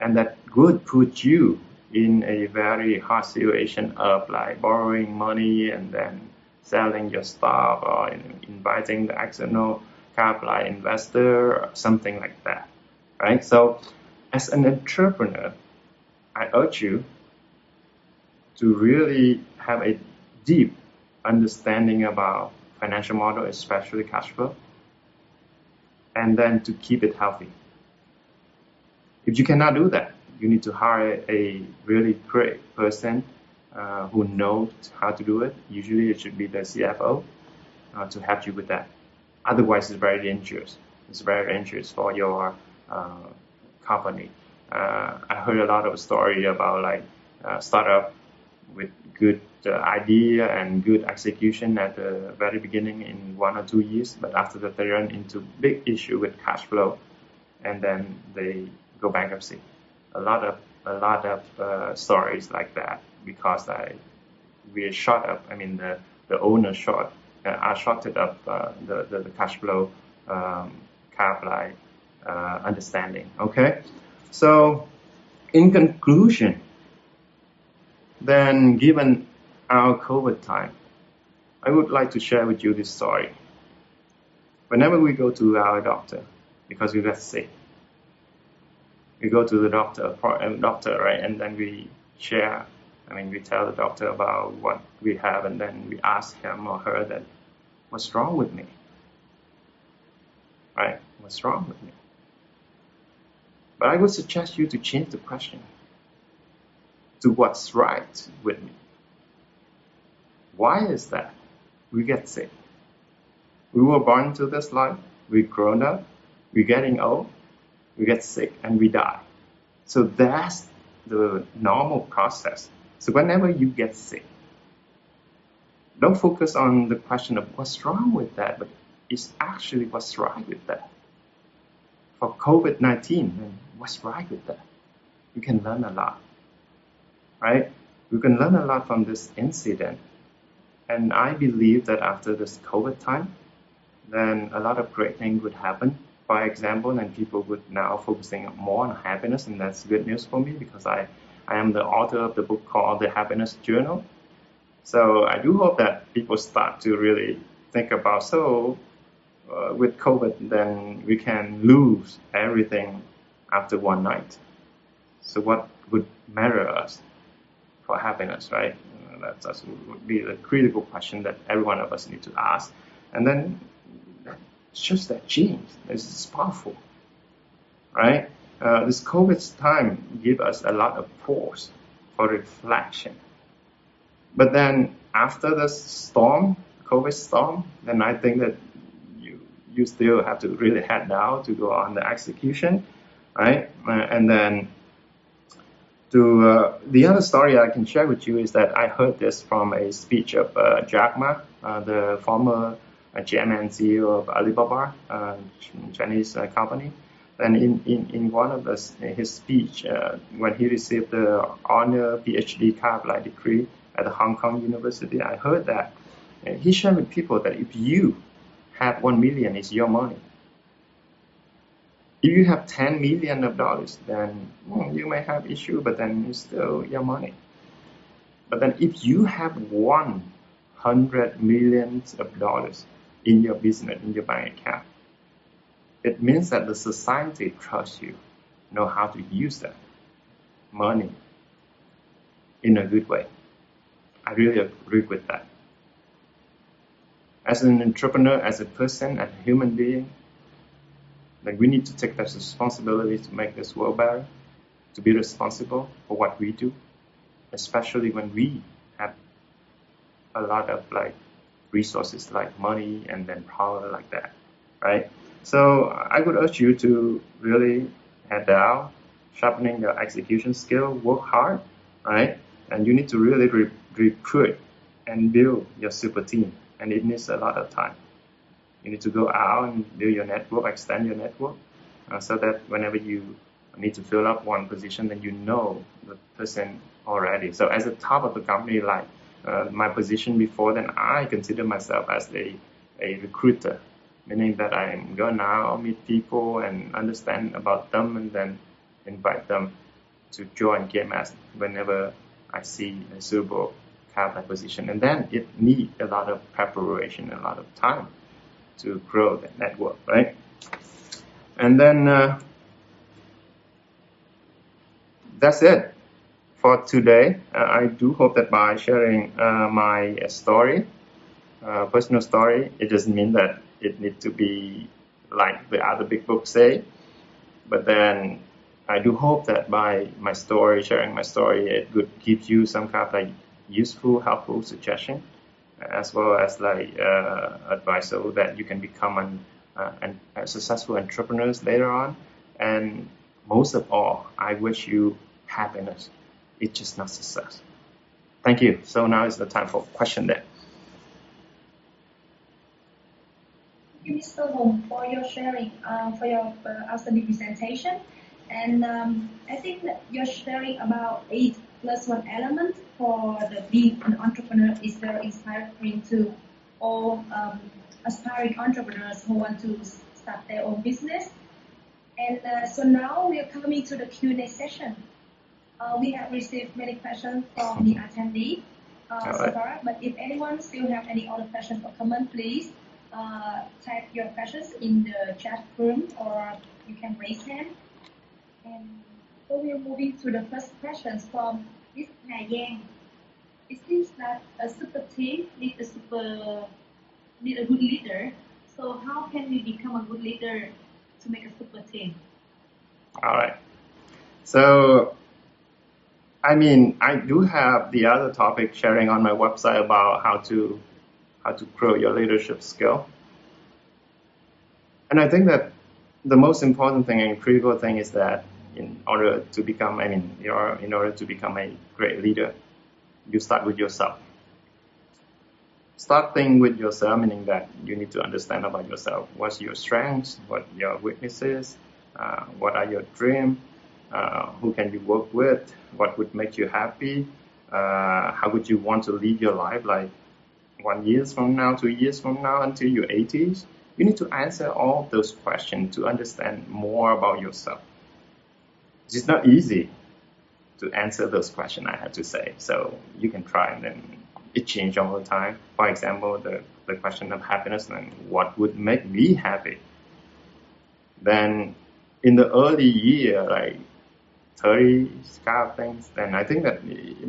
And that would put you in a very hard situation of like borrowing money and then selling your stuff or inviting the external capital investor or something like that right? So as an entrepreneur, I urge you to really have a deep understanding about financial model, especially cash flow, and then to keep it healthy. If you cannot do that, you need to hire a really great person uh, who knows how to do it. Usually it should be the CFO uh, to help you with that. Otherwise, it's very dangerous. It's very dangerous for your uh, company. Uh, I heard a lot of story about like uh, startup with good uh, idea and good execution at the very beginning in one or two years, but after that they run into big issue with cash flow, and then they go bankruptcy. A lot of a lot of uh, stories like that because I we are short up. I mean the the owner short uh, are shorted up uh, the, the, the cash flow um, like uh, understanding. Okay, so in conclusion, then given our COVID time, I would like to share with you this story. Whenever we go to our doctor because we get sick, we go to the doctor, um, doctor, right, and then we share. I mean, we tell the doctor about what we have, and then we ask him or her that, what's wrong with me, right? What's wrong with me? But I would suggest you to change the question to what's right with me. Why is that? We get sick. We were born into this life. We've grown up. We're getting old we get sick and we die. So that's the normal process. So whenever you get sick, don't focus on the question of what's wrong with that, but it's actually what's right with that. For COVID-19, what's right with that? You can learn a lot, right? You can learn a lot from this incident. And I believe that after this COVID time, then a lot of great things would happen by example, and people would now focusing more on happiness, and that's good news for me because I, I am the author of the book called The Happiness Journal. So I do hope that people start to really think about so uh, with COVID, then we can lose everything after one night. So what would matter us for happiness, right? Uh, that that's, would be the critical question that every one of us need to ask. And then it's just that change. is powerful, right? Uh, this COVID time give us a lot of pause for reflection. But then after the storm, COVID storm, then I think that you you still have to really head down to go on the execution, right? Uh, and then to uh, the other story I can share with you is that I heard this from a speech of uh, Jack Ma, uh, the former chairman CEO of Alibaba, uh, Chinese uh, company. And in, in, in one of the, his speech, uh, when he received the honor PhD kind degree at the Hong Kong University, I heard that he shared with people that if you have one million, it's your money. If you have 10 million of dollars, then well, you may have issue, but then it's still your money. But then if you have 100 millions of dollars, in your business, in your bank account. It means that the society trusts you, know how to use that money in a good way. I really agree with that. As an entrepreneur, as a person, as a human being, like we need to take that responsibility to make this world better, to be responsible for what we do, especially when we have a lot of like resources like money and then power like that, right? So I would urge you to really head down, sharpening your execution skill, work hard, right? And you need to really re- recruit and build your super team, and it needs a lot of time. You need to go out and build your network, extend your network, uh, so that whenever you need to fill up one position, then you know the person already. So as a top of the company, like uh, my position before, then I consider myself as a, a recruiter, meaning that I'm going now meet people and understand about them and then invite them to join KMS whenever I see a suitable of position. And then it needs a lot of preparation, a lot of time to grow that network, right? And then uh, that's it for today. Uh, I do hope that by sharing uh, my story, uh, personal story, it doesn't mean that it needs to be like the other big books say. But then I do hope that by my story, sharing my story, it would give you some kind of like useful, helpful suggestion, as well as like uh, advice so that you can become an, uh, an, a successful entrepreneurs later on. And most of all, I wish you happiness. It's just not success. Thank you. So now is the time for question there. Thank you, Mr. Hong, for your sharing, uh, for your uh, outstanding presentation. And um, I think that you're sharing about eight plus one element for the being an entrepreneur is very inspiring to all um, aspiring entrepreneurs who want to start their own business. And uh, so now we are coming to the Q&A session. Uh, we have received many questions from the attendee uh, so far, but if anyone still have any other questions or comment, please uh, type your questions in the chat room or you can raise hand. And so we are moving to the first questions from Ms. Giang. It seems that a super team needs a super need a good leader. So how can we become a good leader to make a super team? All right. So I mean, I do have the other topic sharing on my website about how to how to grow your leadership skill. And I think that the most important thing and critical thing is that in order to become, I mean, in order to become a great leader, you start with yourself. Starting with yourself, meaning that you need to understand about yourself. What's your strengths? What your weaknesses? Uh, what are your dreams? Uh, who can you work with? What would make you happy? Uh, how would you want to live your life? Like one years from now, two years from now, until your 80s? You need to answer all those questions to understand more about yourself. It's not easy to answer those questions, I have to say. So you can try and then it changes all the time. For example, the, the question of happiness and what would make me happy. Then in the early year, like 30 kind of things, then I think that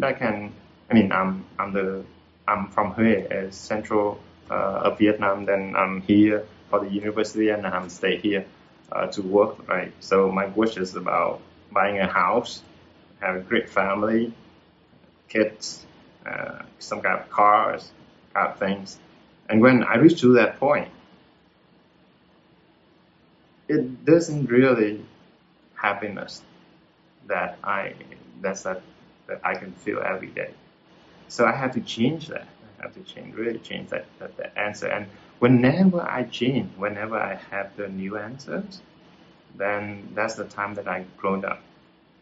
I can, I mean, I'm, I'm the, I'm from Hue, a central uh, of Vietnam, then I'm here for the university and I'm stay here uh, to work, right? So my wish is about buying a house, have a great family, kids, uh, some kind of cars, kind of things. And when I reach to that point, it doesn't really happiness that I that's that that I can feel every day. So I have to change that. I have to change, really change that, that, that answer. And whenever I change, whenever I have the new answers, then that's the time that I grown up.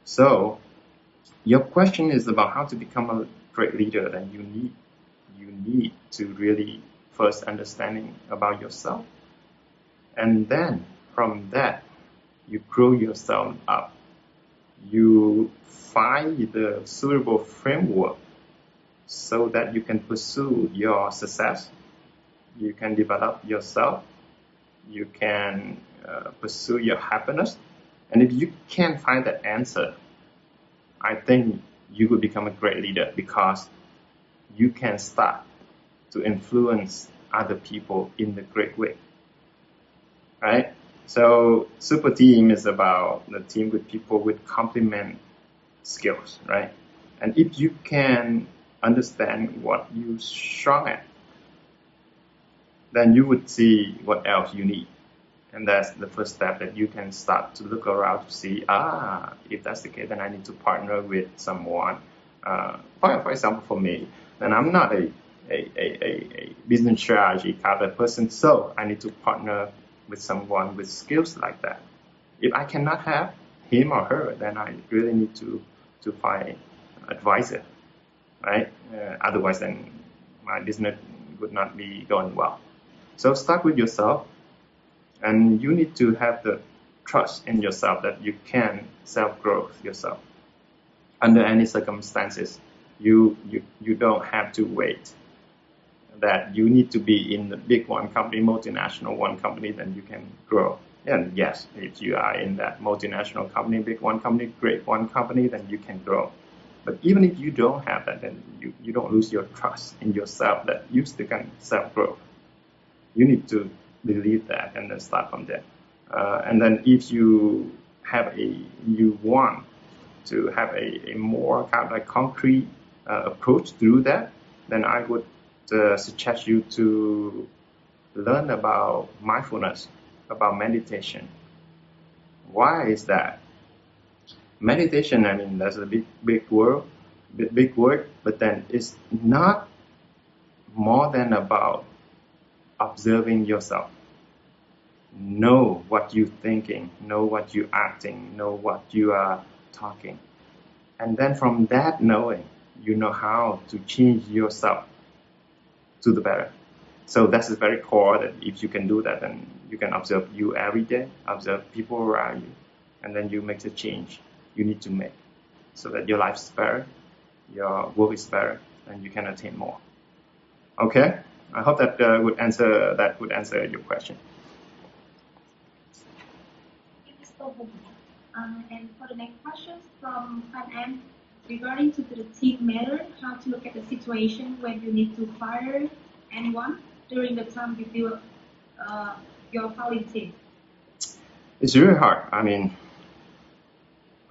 So your question is about how to become a great leader. Then you need you need to really first understanding about yourself, and then from that you grow yourself up you find the suitable framework so that you can pursue your success. You can develop yourself. You can uh, pursue your happiness. And if you can't find that answer, I think you will become a great leader because you can start to influence other people in the great way. Right? So super team is about the team with people with complement skills, right? And if you can understand what you're strong at, then you would see what else you need. And that's the first step that you can start to look around to see, ah, if that's the case, then I need to partner with someone. Uh, for, for example, for me, then I'm not a, a, a, a business strategy kind of person, so I need to partner with someone with skills like that. If I cannot have him or her, then I really need to, to find advisor, right? Uh, otherwise, then my business would not be going well. So start with yourself, and you need to have the trust in yourself that you can self-growth yourself. Under any circumstances, you, you, you don't have to wait that you need to be in the big one company, multinational one company, then you can grow. And yes, if you are in that multinational company, big one company, great one company, then you can grow. But even if you don't have that, then you, you don't lose your trust in yourself that you still can self grow. You need to believe that, and then start from there. Uh, and then if you have a you want to have a, a more kind of like concrete uh, approach through that, then I would uh, suggest you to learn about mindfulness, about meditation. Why is that? Meditation, I mean, that's a big, big word, big, big word, but then it's not more than about observing yourself. Know what you're thinking, know what you're acting, know what you are talking. And then from that knowing, you know how to change yourself to the better. So that's the very core that if you can do that, then you can observe you every day, observe people around you, and then you make the change you need to make so that your life is better, your work is better, and you can attain more. Okay? I hope that uh, would answer that would answer your question. Uh, and for the next question from Fan An, regarding to the team matter, how to look at the situation when you need to fire anyone during the time you feel uh, your falling team? It's really hard. I mean,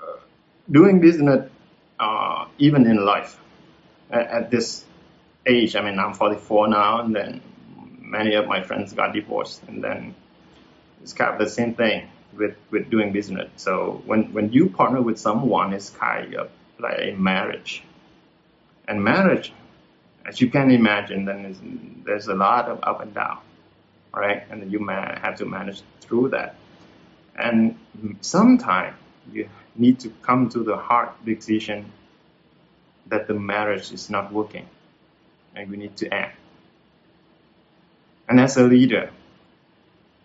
uh, doing business, uh, even in life, at, at, this I mean, I'm 44 now, and then many of my friends got divorced, and then it's kind of the same thing with, with doing business. So when, when you partner with someone, it's kind of like a marriage. And marriage, as you can imagine, then there's a lot of up and down, right? And you have to manage through that. And sometimes you need to come to the hard decision that the marriage is not working and we need to act. And as a leader,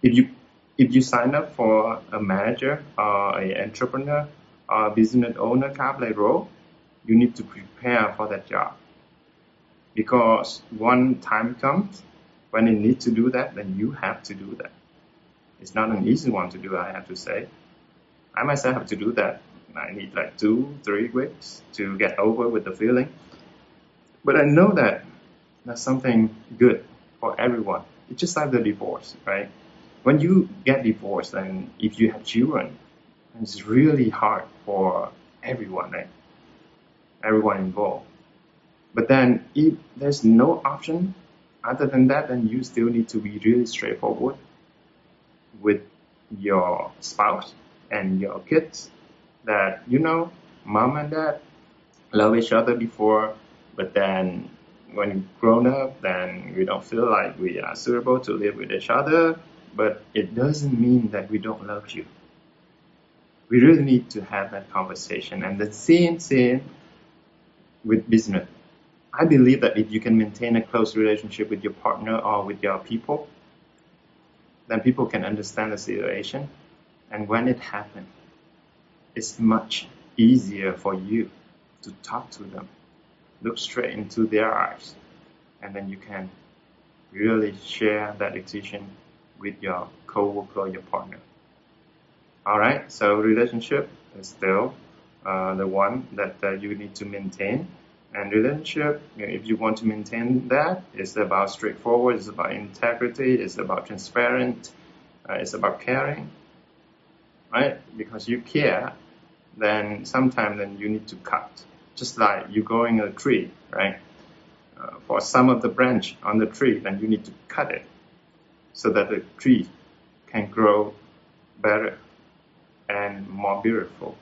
if you if you sign up for a manager uh, or an entrepreneur or a business owner kind of role, you need to prepare for that job. Because one time comes when you need to do that, then you have to do that. It's not an easy one to do, I have to say. I myself have to do that. I need like two, three weeks to get over with the feeling. But I know that that's something good for everyone. It's just like the divorce, right? When you get divorced and if you have children, it's really hard for everyone, right? Everyone involved. But then if there's no option other than that, then you still need to be really straightforward with your spouse and your kids that, you know, mom and dad love each other before, but then when grown up, then we don't feel like we are suitable to live with each other, but it doesn't mean that we don't love you. We really need to have that conversation. And the same thing with business. I believe that if you can maintain a close relationship with your partner or with your people, then people can understand the situation. And when it happens, it's much easier for you to talk to them, look straight into their eyes, and then you can really share that decision with your co-worker or your partner. All right, so relationship is still uh, the one that you need to maintain. And relationship, you know, if you want to maintain that, it's about straightforward, it's about integrity, it's about transparent, uh, it's about caring, right? Because you care, then sometimes then you need to cut. Just like you growing a tree, right? Uh, for some of the branch on the tree, then you need to cut it so that the tree can grow better and more beautiful.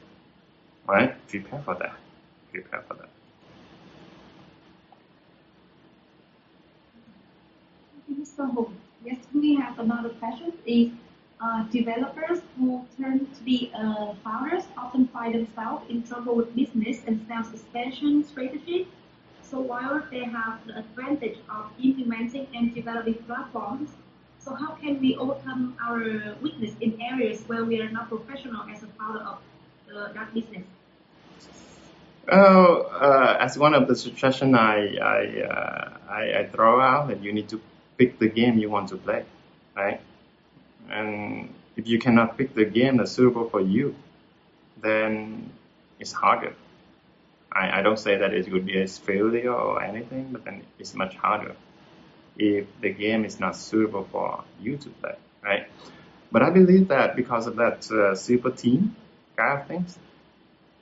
Right? Prepare for that. Prepare for that. Hong, yes, we have another question. Is uh, developers who turn to be uh, founders often find themselves in trouble with business and sales expansion strategy. So while they have the advantage of implementing and developing platforms, so how can we overcome our weakness in areas where we are not professional as a founder of uh, that business? Oh, as one of the suggestions I I, uh, I, I throw out that you need to pick the game you want to play, right? And if you cannot pick the game that's suitable for you, then it's harder. I, I don't say that it would be a failure or anything, but then it's much harder. if the game is not suitable for you to play, right? But I believe that because of that uh, super team kind of things,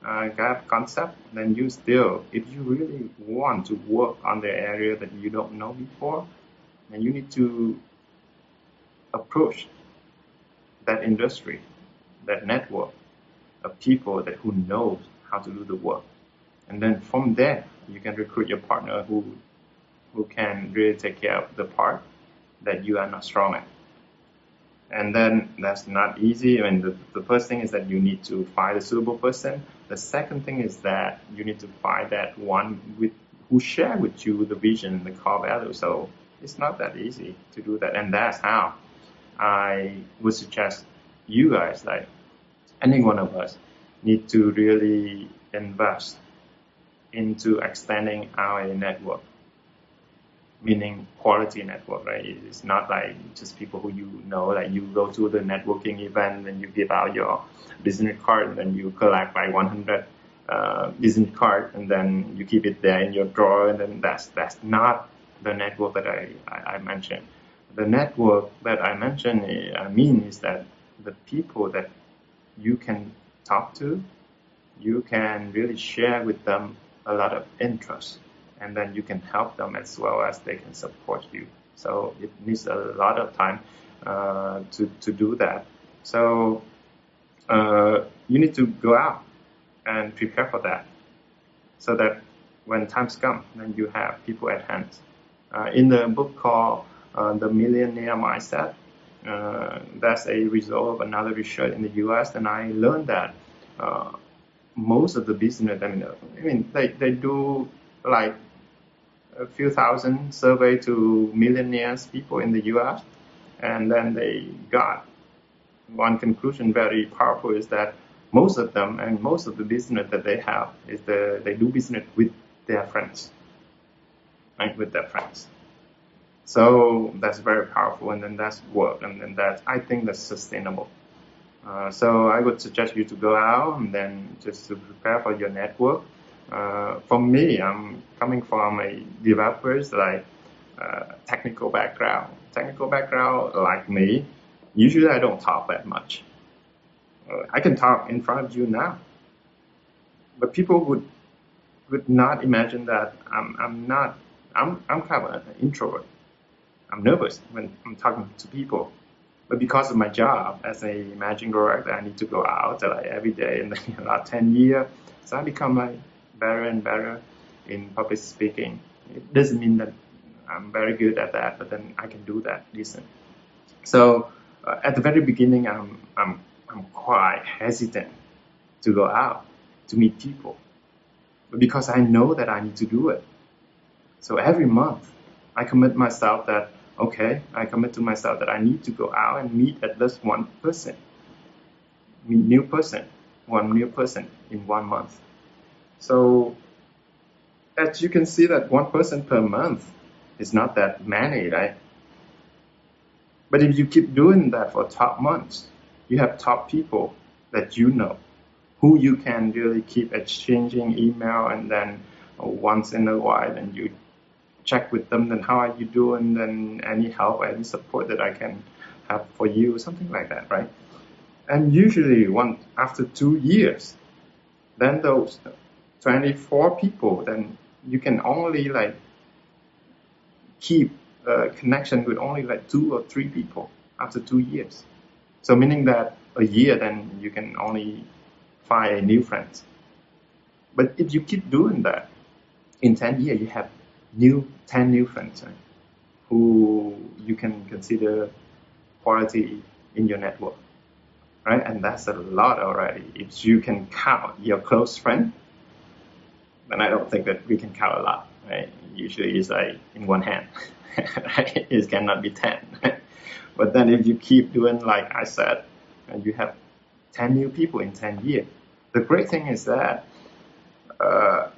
uh, kind of concept, then you still, if you really want to work on the area that you don't know before, then you need to approach that industry, that network of people that who knows how to do the work. And then from there, you can recruit your partner who who can really take care of the part that you are not strong at. And then that's not easy. I mean, the, the first thing is that you need to find a suitable person. The second thing is that you need to find that one with who share with you the vision, the core value. So it's not that easy to do that. And that's how I would suggest you guys, like any one of us, need to really invest into extending our network meaning quality network, right? It's not like just people who you know, like you go to the networking event and you give out your business card and then you collect like 100 uh, business card and then you keep it there in your drawer and then that's, that's not the network that I, I, I mentioned. The network that I mentioned, eh, I mean, is that the people that you can talk to, you can really share with them a lot of interest and then you can help them as well as they can support you. So it needs a lot of time uh, to to do that. So uh, you need to go out and prepare for that, so that when times come, then you have people at hand. Uh, in the book called uh, The Millionaire Mindset, uh, that's a result of another research in the U.S. And I learned that uh, most of the business, I mean, I mean, they, they do like a few thousand survey to millionaires people in the U.S. And then they got one conclusion very powerful is that most of them and most of the business that they have is the, they do business with their friends, right? With their friends. So that's very powerful, and then that's work, and then that I think that's sustainable. Uh, so I would suggest you to go out and then just to prepare for your network uh, for me, I'm coming from a developers like uh, technical background. Technical background like me, usually I don't talk that much. Uh, I can talk in front of you now, but people would would not imagine that I'm I'm not I'm I'm kind of an introvert. I'm nervous when I'm talking to people. But because of my job as a managing director, I need to go out like every day in the last 10 years. So I become like better and better in public speaking. It doesn't mean that I'm very good at that, but then I can do that decent. So uh, at the very beginning, I'm, I'm, I'm quite hesitant to go out to meet people but because I know that I need to do it. So every month, I commit myself that, okay, I commit to myself that I need to go out and meet at least one person, meet new person, one new person in one month. So as you can see that one person per month is not that many, right? But if you keep doing that for top months, you have top people that you know who you can really keep exchanging email and then once in a while and you check with them then how are you doing then any help any support that I can have for you something like that right and usually one after two years then those 24 people, then you can only like keep a connection with only like two or three people after two years. So meaning that a year, then you can only find new friends. But if you keep doing that, in 10 years, you have new 10 new friends who you can consider quality in your network, right? And that's a lot already. If you can count your close friend, then I don't think that we can count a lot, right? Usually it's like in one hand? It cannot be 10. but then if you keep doing like I said, and you have 10 new people in 10 years, the great thing is that uh,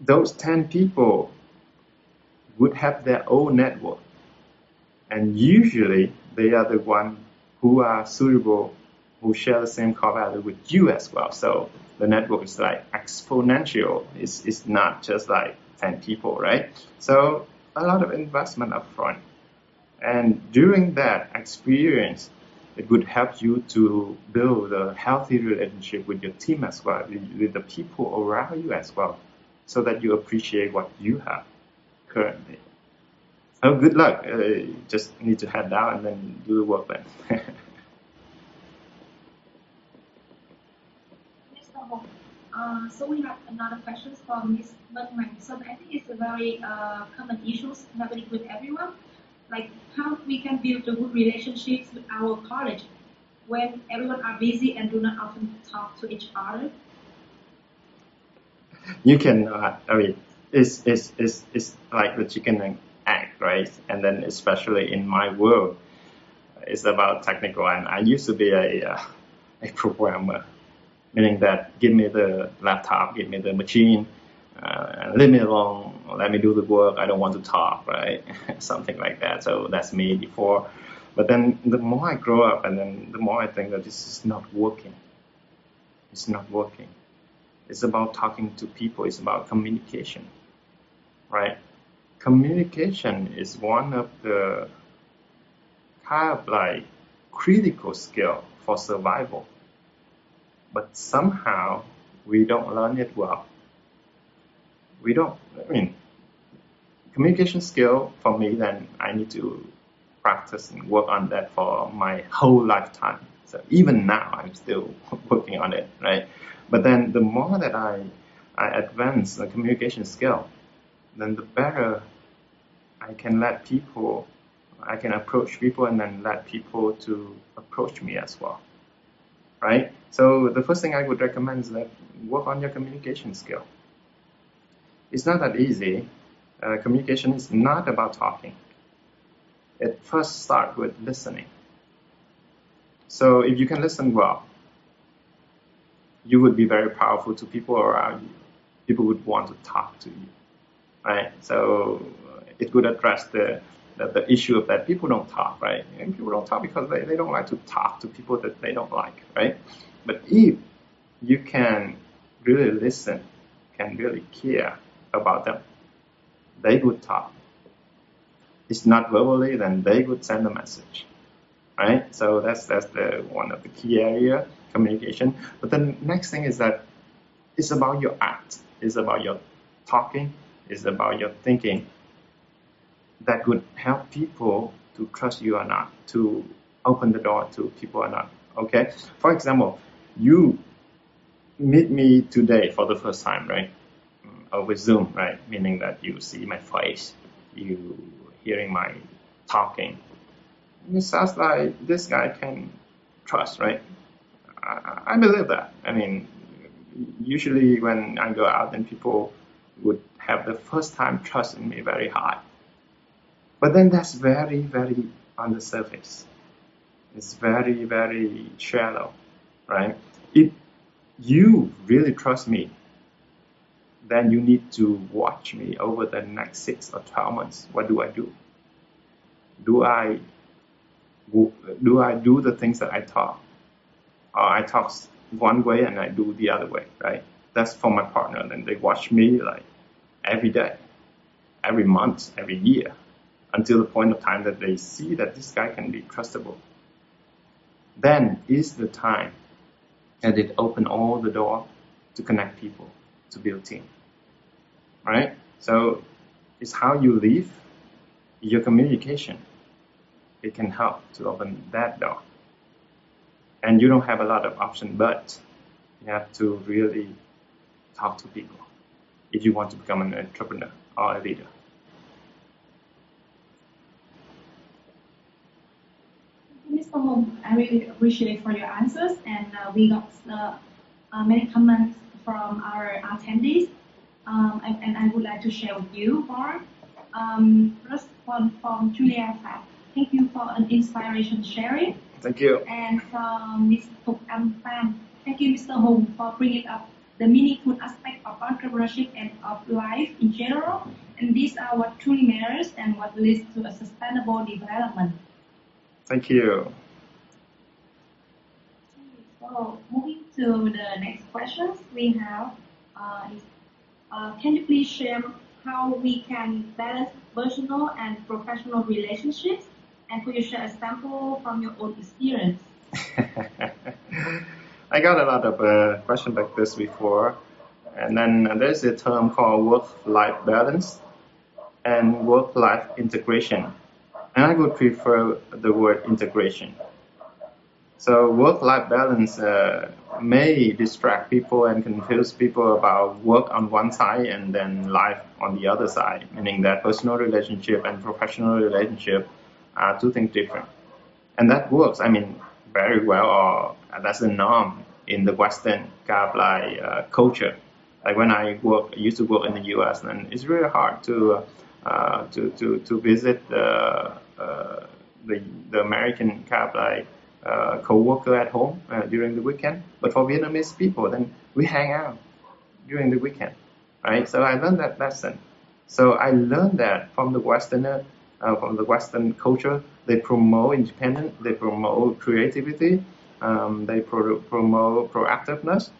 those 10 people would have their own network. And usually they are the one who are suitable, who share the same core value with you as well. So the network is like exponential. It's, it's not just like 10 people, right? So a lot of investment upfront. And during that experience, it would help you to build a healthy relationship with your team as well, with, with the people around you as well, so that you appreciate what you have currently. Oh, good luck. Uh, just need to head down and then do the work then. Uh, so we have another question from Ms. Bergman. So I think it's a very uh, common issue happening with everyone. Like how we can build good relationships with our college when everyone are busy and do not often talk to each other. You can, uh, I mean, it's, it's, it's, it's like the chicken and egg, right? And then especially in my world, it's about technical. And I used to be a, uh, a programmer, meaning that give me the laptop, give me the machine, uh, leave me alone, let me do the work. I don't want to talk, right? Something like that. So that's me before. But then the more I grow up, and then the more I think that this is not working. It's not working. It's about talking to people. It's about communication, right? Communication is one of the kind of like critical skill for survival. But somehow we don't learn it well we don't, I mean, communication skill for me, then I need to practice and work on that for my whole lifetime. So even now, I'm still working on it, right? But then the more that I, I advance the communication skill, then the better I can let people, I can approach people and then let people to approach me as well, right? So the first thing I would recommend is that work on your communication skill it's not that easy. Uh, communication is not about talking. It first starts with listening. So if you can listen well, you would be very powerful to people around you. People would want to talk to you, right? So uh, it would address the, the, the issue of that people don't talk, right? And people don't talk because they, they don't like to talk to people that they don't like, right? But if you can really listen, can really care, about them. They would talk. It's not verbally, then they would send a message. Right? So that's that's the one of the key area, communication. But the next thing is that it's about your act. It's about your talking. It's about your thinking. That would help people to trust you or not, to open the door to people or not. Okay? For example, you meet me today for the first time, right? Uh, over Zoom, right? Meaning that you see my face, you hearing my talking. It sounds like this guy can trust, right? I, I believe that. I mean, usually when I go out, then people would have the first time trust in me very high. But then that's very, very on the surface. It's very, very shallow, right? If you really trust me, then you need to watch me over the next six or 12 months. What do I do? Do I do I do the things that I talk? Or I talk one way and I do the other way, right? That's for my partner. And they watch me like every day, every month, every year, until the point of time that they see that this guy can be trustable. Then is the time that it open all the door to connect people, to build team right? So it's how you live, your communication. It can help to open that door. And you don't have a lot of option, but you have to really talk to people if you want to become an entrepreneur or a leader. Mr. Hùng, I really appreciate for your answers, and uh, we got uh, uh, many comments from our attendees um, and, and, I would like to share with you more. Um, first one from Julia Fab. Thank you for an inspiration sharing. Thank you. And from Ms. Tuk Am Pham. Thank you, Mr. Hùng, for bringing up the meaningful aspect of entrepreneurship and of life in general. And these are what truly matters and what leads to a sustainable development. Thank you. So moving to the next questions we have uh, is uh, can you please share how we can balance personal and professional relationships? And could you share a sample from your own experience? I got a lot of uh, questions like this before. And then there's a term called work-life balance and work-life integration. And I would prefer the word integration. So work-life balance uh, may distract people and confuse people about work on one side and then life on the other side, meaning that personal relationship and professional relationship two things different. And that works, I mean, very well, or that's the norm in the Western kind uh, culture. Like when I work, I used to work in the U.S., and it's really hard to uh, to, to to visit the uh, the the American kind of uh, co-worker at home uh, during the weekend. But for Vietnamese people, then we hang out during the weekend, right? So I learned that lesson. So I learned that from the Westerner, uh, from the Western culture. They promote independence, they promote creativity, um, they pro- promote proactiveness.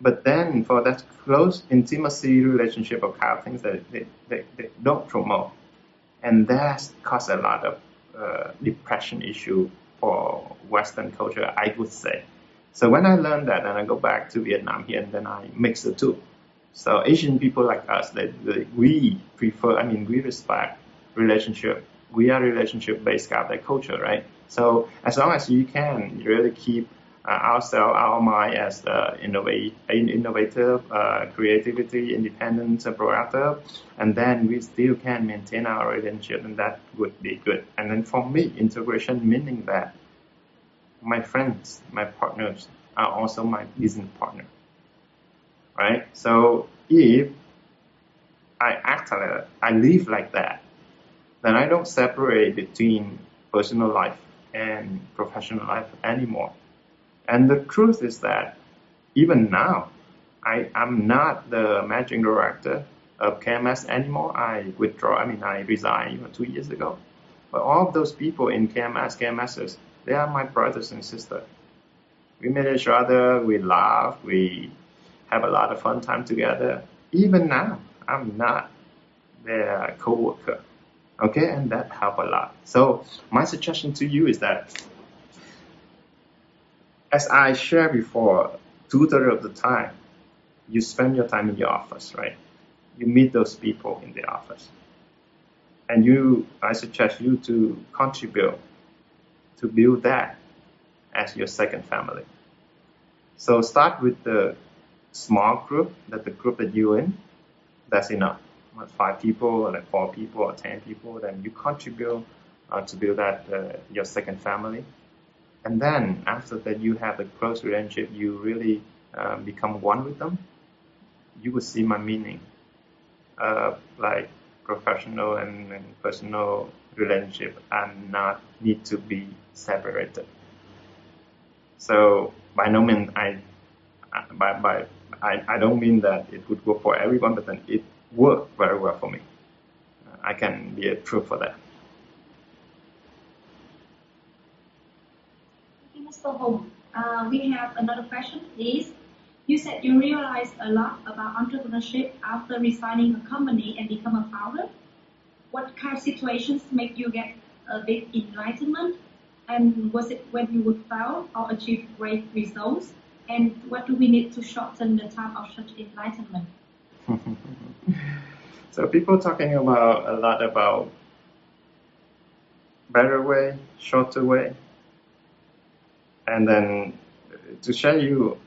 But then for that close intimacy relationship of kind of things that they, they, they don't promote. And that caused a lot of uh, depression issue for Western culture, I would say. So when I learned that, and I go back to Vietnam here, and then I mix the two. So Asian people like us, they, they, we prefer, I mean, we respect relationship. We are relationship-based culture, right? So as long as you can really keep uh, ourselves, our mind as the innovate, innovative, uh, creativity, independent, proactive, and then we still can maintain our relationship, and that would be good. And then for me, integration meaning that my friends, my partners are also my business partner, right? So if I act like that, I live like that, then I don't separate between personal life and professional life anymore. And the truth is that even now, I am not the managing director of KMS anymore. I withdraw, I mean, I resigned two years ago. But all of those people in KMS, KMSs, they are my brothers and sisters. We meet each other, we laugh, we have a lot of fun time together. Even now, I'm not their co-worker. Okay, and that help a lot. So my suggestion to you is that as I shared before, two thirds of the time, you spend your time in your office, right? You meet those people in the office. And you, I suggest you to contribute to build that as your second family. So start with the small group, that the group that you're in, that's enough. Five people, or like four people, or ten people, then you contribute uh, to build that uh, your second family. And then after that, you have a close relationship, you really uh, become one with them. You will see my meaning, uh, like professional and, and, personal relationship and not need to be separated. So by no means I, by, by I, I don't mean that it would work for everyone, but then it worked very well for me. I can be a proof for that. Thank you, Mr. Hùng, uh, we have another question, please. You said you realized a lot about entrepreneurship after resigning a company and become a founder. What kind of situations make you get a big enlightenment? And was it when you would fail or achieve great results? And what do we need to shorten the time of such enlightenment? so people talking about a lot about better way, shorter way, and then to show you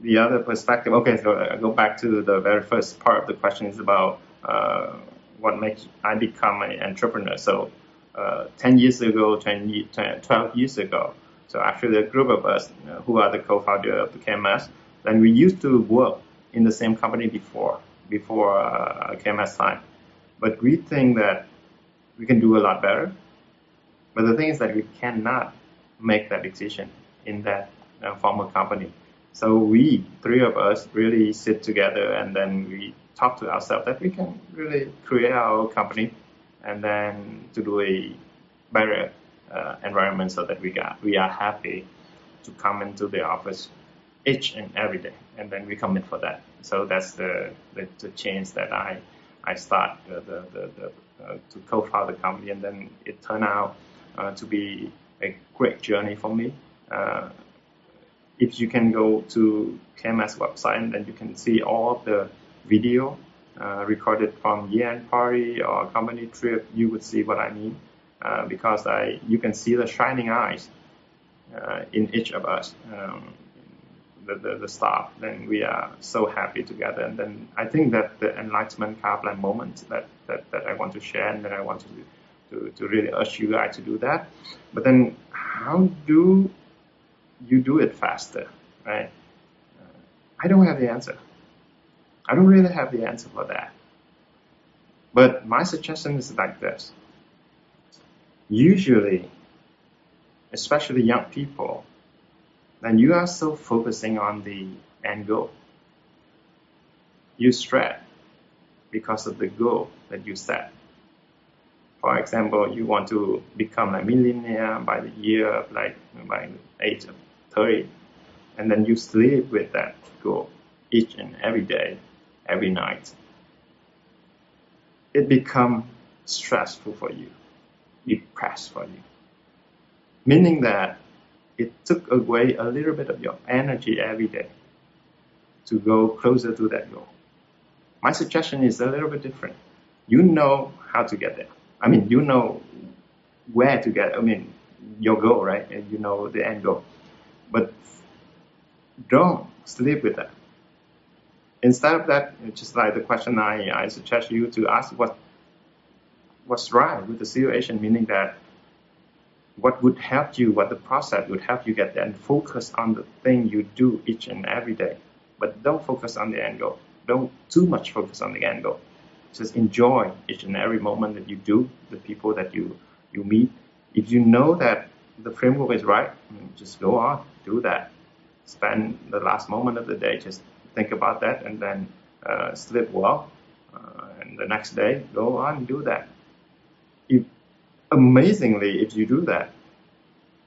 the other perspective. Okay, so I go back to the very first part of the question is about uh, what makes I become an entrepreneur. So uh, 10 years ago, 20, 12 years ago, so actually a group of us uh, who are the co-founder of the KMS, then we used to work in the same company before, before uh, KMS time. But we think that we can do a lot better. But the thing is that we cannot make that decision in that uh, former company. So we, three of us, really sit together and then we talk to ourselves that we can really create our company and then to do a better uh, environment so that we got we are happy to come into the office each and every day, and then we commit for that. So that's the, the, the change that I I start the, the, the, the uh, to co-found the company, and then it turned out uh, to be a great journey for me. Uh, if you can go to KMS website, and then you can see all the video uh, recorded from year-end party or company trip. You would see what I mean uh, because I you can see the shining eyes uh, in each of us. Um, the, the, the staff, then we are so happy together. And then I think that the enlightenment Kaplan moment that, that, that I want to share and that I want to, to, to really urge you guys to do that. But then how do you do it faster, right? Uh, I don't have the answer. I don't really have the answer for that. But my suggestion is like this. Usually, especially young people, then you are still focusing on the end goal. You stress because of the goal that you set. For example, you want to become a millionaire by the year like by the age of 30, and then you sleep with that goal each and every day, every night. It becomes stressful for you, depressed for you. Meaning that it took away a little bit of your energy every day to go closer to that goal. My suggestion is a little bit different. You know how to get there. I mean, you know where to get, I mean, your goal, right? And you know the end goal. But don't sleep with that. Instead of that, just like the question I, I suggest you to ask what what's right with the situation, meaning that what would help you, what the process would help you get there, and focus on the thing you do each and every day. But don't focus on the end goal. Don't too much focus on the end goal. Just enjoy each and every moment that you do, the people that you you meet. If you know that the framework is right, just go on, do that. Spend the last moment of the day, just think about that, and then uh, sleep well. Uh, and the next day, go on, do that. If amazingly, if you do that,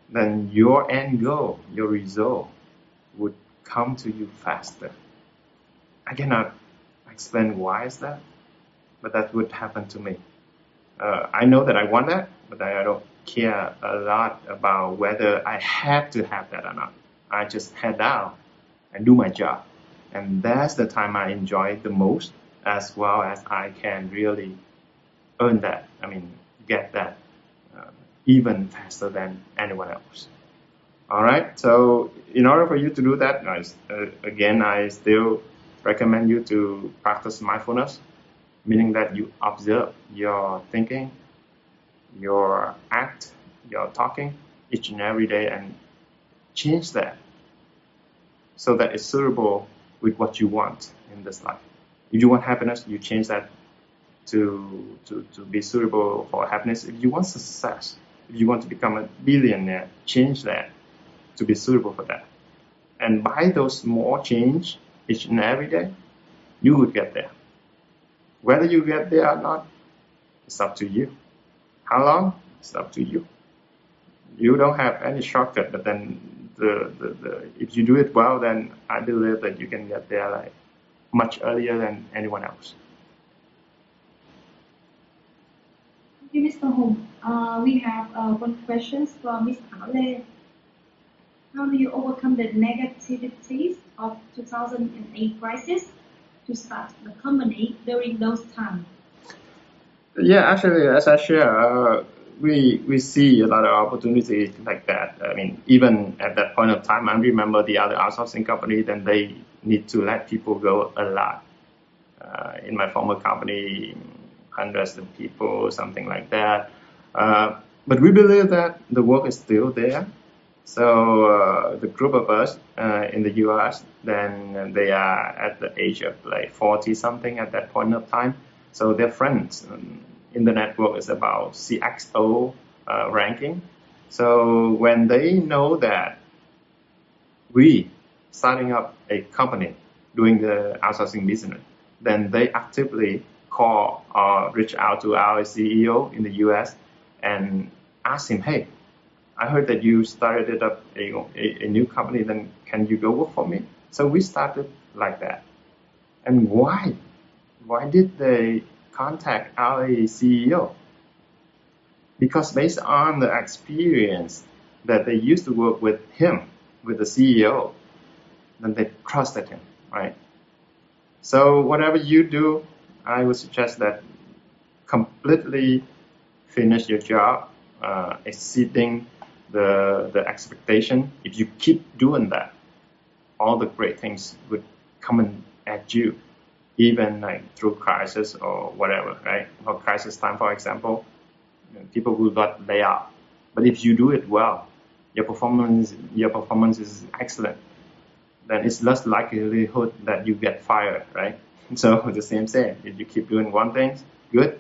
then your end goal, your result would come to you faster. I cannot explain why is that, but that would happen to me. Uh, I know that I want that, but I don't care a lot about whether I have to have that or not. I just head out and do my job. And that's the time I enjoy the most, as well as I can really earn that. I mean, get that even faster than anyone else. All right. So in order for you to do that, guys, uh, again, I still recommend you to practice mindfulness, meaning that you observe your thinking, your act, your talking each and every day and change that so that it's suitable with what you want in this life. If you want happiness, you change that to, to, to be suitable for happiness. If you want success, if you want to become a billionaire, change that to be suitable for that. And by those small change each and every day, you would get there. Whether you get there or not, it's up to you. How long? It's up to you. You don't have any shortcut, but then the, the, the if you do it well, then I believe that you can get there like much earlier than anyone else. you, Mr. Hùng. Uh, we have uh, one question from Ms. Lê. How do you overcome the negativities of 2008 crisis to start the company during those times? Yeah, actually, as I share, uh, we we see a lot of opportunities like that. I mean, even at that point of time, I remember the other outsourcing company, then they need to let people go a lot. Uh, in my former company, hundreds of people, something like that. Uh, but we believe that the work is still there. So uh, the group of us uh, in the U.S. then they are at the age of like 40 something at that point of time. So their friends um, in the network is about CXO uh, ranking. So when they know that we starting up a company doing the outsourcing business, then they actively call or reach out to our CEO in the US and ask him, hey, I heard that you started up a, a, a, new company, then can you go work for me? So we started like that. And why? Why did they contact our CEO? Because based on the experience that they used to work with him, with the CEO, then they trusted him, right? So whatever you do, I would suggest that completely finish your job, uh, exceeding the the expectation. If you keep doing that, all the great things would come at you, even like through crisis or whatever, right? For crisis time, for example, people will not lay off. But if you do it well, your performance your performance is excellent, then it's less likelihood that you get fired, right? So the same thing. If you keep doing one thing, good,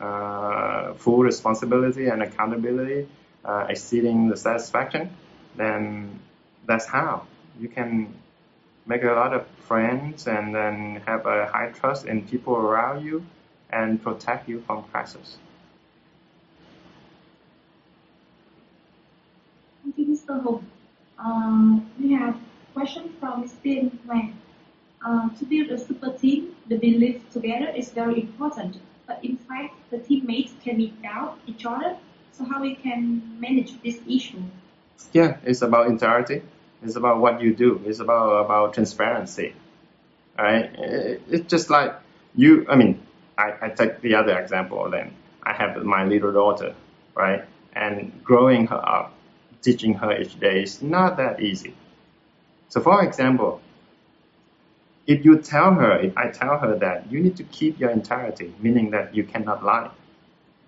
full responsibility and accountability, uh, exceeding the satisfaction, then that's how you can make a lot of friends and then have a high trust in people around you and protect you from crisis. Thank you, Mr. Hùng. Uh, we have a question from Ms. Hoàng. Uh, to build a super team, the belief together is very important. But in fact, the teammates can be doubt each other. So how we can manage this issue? Yeah, it's about integrity. It's about what you do. It's about about transparency. Right? It's just like you. I mean, I, I take the other example. Then I have my little daughter, right? And growing her up, teaching her each day is not that easy. So, for example, if you tell her, if I tell her that you need to keep your integrity, meaning that you cannot lie,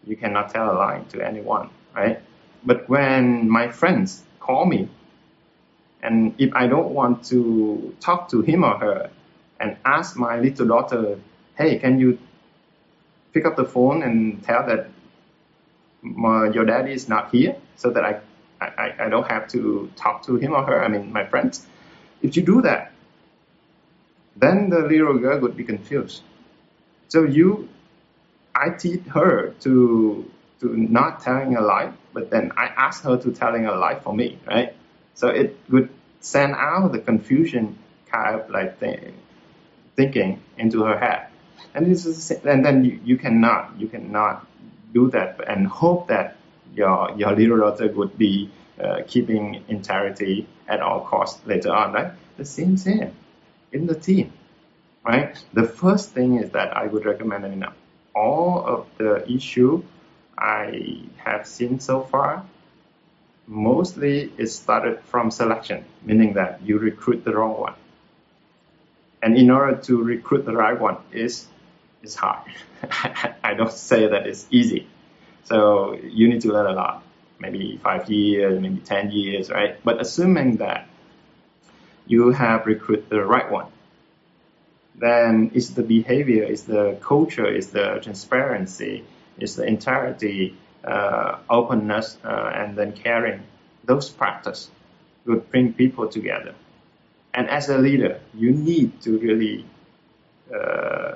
you cannot tell a lie to anyone, right? But when my friends call me, and if I don't want to talk to him or her, and ask my little daughter, hey, can you pick up the phone and tell that my, your daddy is not here, so that I, I, I don't have to talk to him or her, I mean my friends. If you do that, then the little girl would be confused. So you, I teach her to to not telling a lie, but then I ask her to telling a lie for me, right? So it would send out the confusion kind of like thing, thinking into her head, and this is and then you, you cannot you cannot do that and hope that your your little daughter would be uh, keeping integrity at all costs later on, right? The same thing in the team, right? The first thing is that I would recommend, I mean, all of the issue I have seen so far, mostly it started from selection, meaning that you recruit the wrong one. And in order to recruit the right one is is hard. I don't say that it's easy. So you need to learn a lot, maybe five years, maybe 10 years, right? But assuming that you have recruited the right one. Then it's the behavior, it's the culture, it's the transparency, it's the integrity, uh, openness, uh, and then caring. Those practices would bring people together. And as a leader, you need to really uh,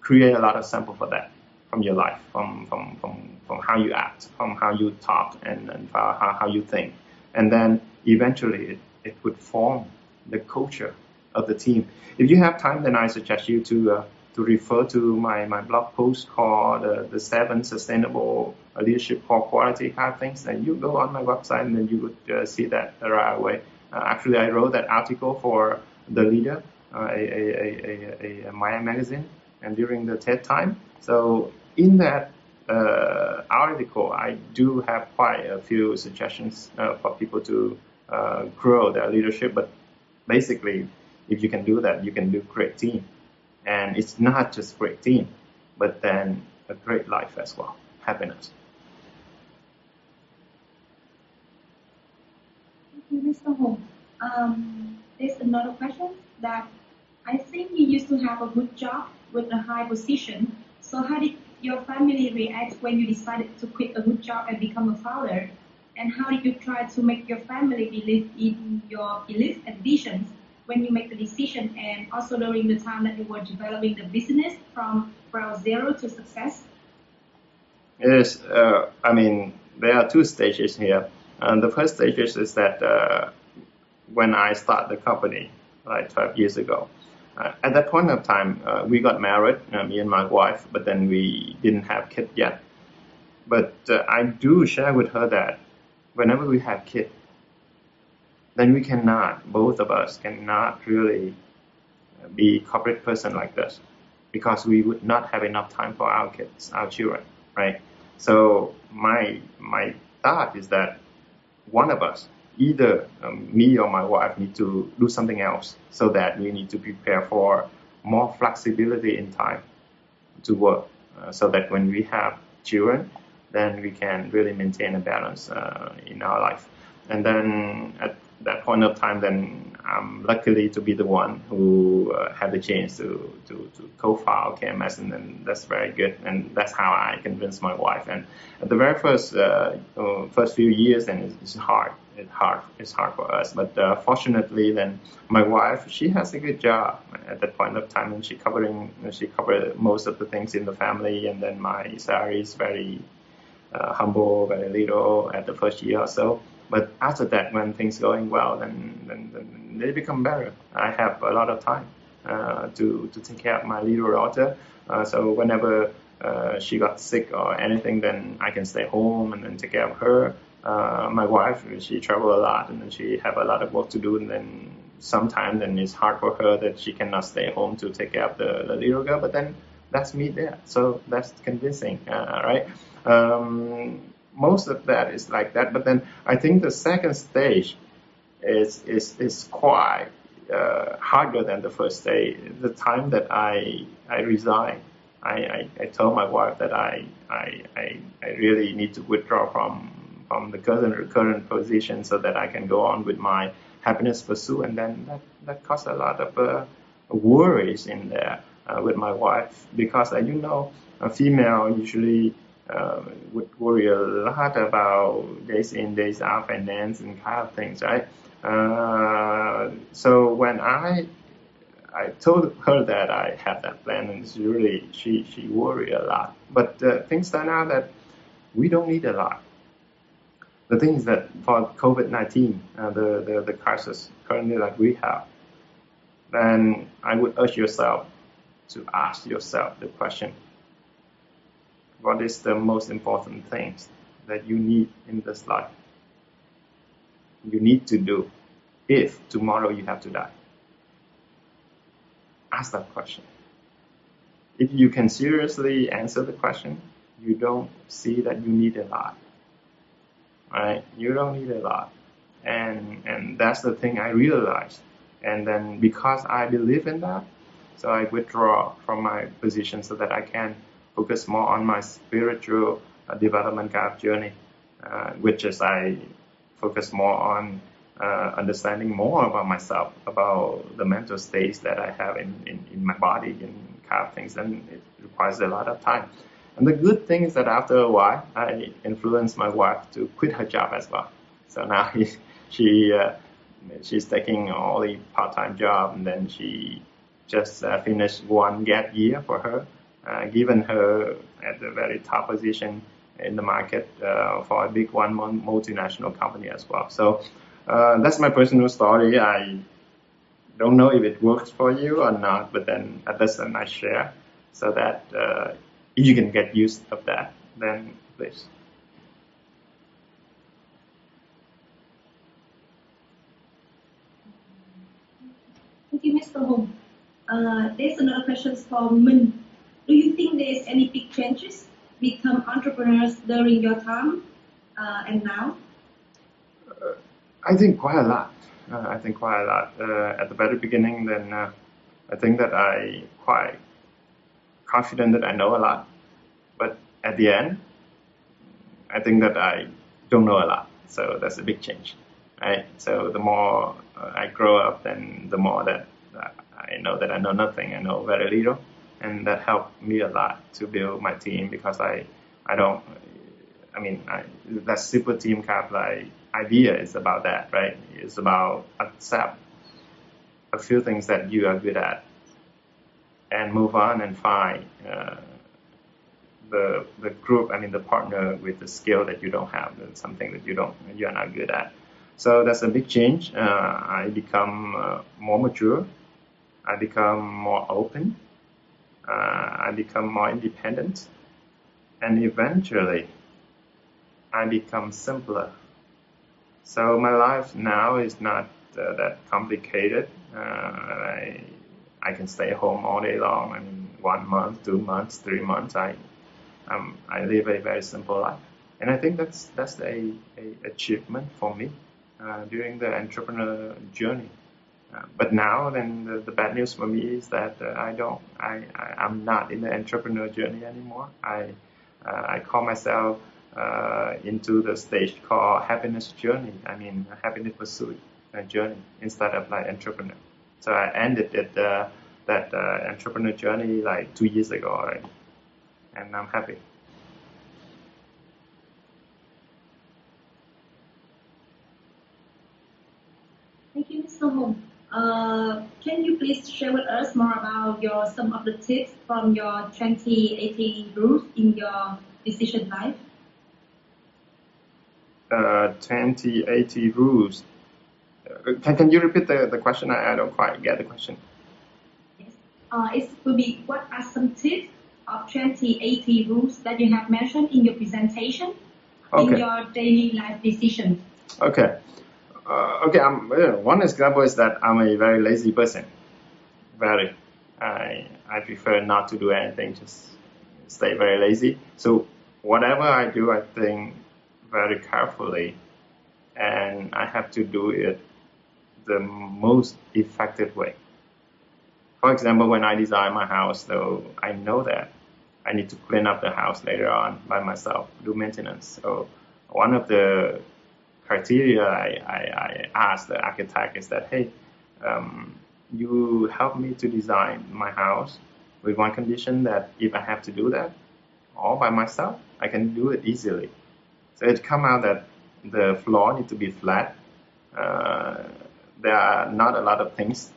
create a lot of sample for that from your life, from, from, from, from how you act, from how you talk, and, and how, how you think. And then eventually it would form the culture of the team. If you have time, then I suggest you to uh, to refer to my, my blog post called uh, the seven sustainable leadership core quality kind of things. And you go on my website and then you would uh, see that right away. Uh, actually, I wrote that article for the leader, uh, a, a, a, a, Maya magazine, and during the TED time. So in that uh, article, I do have quite a few suggestions for people to uh, grow their leadership. But basically, if you can do that, you can do great team. And it's not just great team, but then a great life as well, happiness. Thank you, Mr. Hùng. Um, there's another question that I think you used to have a good job with a high position. So how did your family react when you decided to quit a good job and become a founder? And how did you try to make your family believe in your beliefs and visions when you make the decision and also during the time that you were developing the business from ground zero to success? Yes, uh, I mean, there are two stages here. And the first stage is that uh, when I started the company, like 12 years ago, uh, at that point of time, uh, we got married, uh, me and my wife, but then we didn't have kids yet. But uh, I do share with her that whenever we have kids, then we cannot, both of us cannot really be corporate person like this because we would not have enough time for our kids, our children, right? So my my thought is that one of us, either um, me or my wife, need to do something else so that we need to prepare for more flexibility in time to work, uh, so that when we have children, then we can really maintain a balance uh, in our life. And then at that point of time, then I'm luckily to be the one who uh, had the chance to, to, to co-file KMS, and then that's very good. And that's how I convinced my wife. And at the very first uh, uh first few years, then it's, it's hard. It's hard. It's hard for us. But uh, fortunately, then my wife, she has a good job at that point of time, and she covering she covered most of the things in the family. And then my salary is very uh, humble, very little at the first year or so. But after that, when things going well, then, then, then they become better. I have a lot of time uh, to to take care of my little daughter. Uh, so whenever uh, she got sick or anything, then I can stay home and then take care of her. Uh, my wife, she travel a lot and then she have a lot of work to do, and then sometimes then it's hard for her that she cannot stay home to take care of the, the little girl. But then that's me there, so that's convincing, uh, right? Um, most of that is like that. But then I think the second stage is is is quite uh, harder than the first stage. The time that I I resigned, I, I, I told my wife that I, I I I really need to withdraw from from the current current position so that I can go on with my happiness pursuit. And then that that caused a lot of uh, worries in there uh, with my wife because uh, you know a female usually uh, would worry a lot about days in, days out finance and kind of things, right? Uh, so when I I told her that I had that plan, and she really she she worried a lot. But uh, things turn out that we don't need a lot. The thing is that for COVID nineteen, uh, the, the the crisis currently that we have, then I would urge yourself to ask yourself the question: what is the most important things that you need in this life? You need to do if tomorrow you have to die. Ask that question. If you can seriously answer the question, you don't see that you need a lot. Right? You don't need a lot. And and that's the thing I realized. And then because I believe in that, so I withdraw from my position so that I can focus more on my spiritual uh, development kind of journey, uh, which is I focus more on uh, understanding more about myself, about the mental states that I have in, in, in my body and kind of things, and it requires a lot of time. And the good thing is that after a while, I influenced my wife to quit her job as well. So now he, she uh, she's taking only part-time job, and then she just uh, finished one gap year for her, given her at the very top position in the market uh, for a big one multinational company as well. So uh, that's my personal story. I don't know if it works for you or not, but then that's a nice share so that uh, you can get used of that, then please. Thank you, Mr. Hùng. Uh, there's another question from Min. Do you think there is any big changes become entrepreneurs during your time uh, and now? Uh, I think quite a lot. Uh, I think quite a lot. Uh, at the very beginning, then uh, I think that I quite confident that I know a lot, but at the end, I think that I don't know a lot. So that's a big change, right? So the more uh, I grow up, then the more that I know that I know nothing. I know very little and that helped me a lot to build my team because I I don't I mean I, that super team kind of like idea is about that right? It's about accept a few things that you are good at and move on and find uh, the the group I mean the partner with the skill that you don't have and something that you don't you're not good at. So that's a big change. Uh, I become uh, more mature. I become more open. Uh, I become more independent. And eventually, I become simpler. So my life now is not uh, that complicated. Uh, I, I can stay home all day long. I mean, one month, two months, three months. I, um, I live a very simple life. And I think that's, that's a, a achievement for me uh, during the entrepreneur journey. Uh, but now, then the, the, bad news for me is that uh, I don't, I, I, am not in the entrepreneur journey anymore. I, uh, I call myself uh, into the stage called happiness journey. I mean, happiness pursuit journey instead of like entrepreneur. So I ended it, that entrepreneur journey like two years ago already, and I'm happy. Thank you, Mr. Hùng. Uh, can you please share with us more about your some of the tips from your 2018 rules in your decision life? Uh, 2080 rules. Uh, can, can you repeat the, the question? I, I don't quite get the question. Yes. Uh, it will be what are some tips of 2080 rules that you have mentioned in your presentation okay. in your daily life decisions? Okay uh, okay, I'm, one example is that I'm a very lazy person. Very. I, I prefer not to do anything, just stay very lazy. So whatever I do, I think very carefully and I have to do it the most effective way. For example, when I design my house, though, I know that I need to clean up the house later on by myself, do maintenance. So one of the criteria I, I, I asked the architect is that, hey, um, you help me to design my house with one condition that if I have to do that all by myself, I can do it easily. So it come out that the floor need to be flat. Uh, there are not a lot of things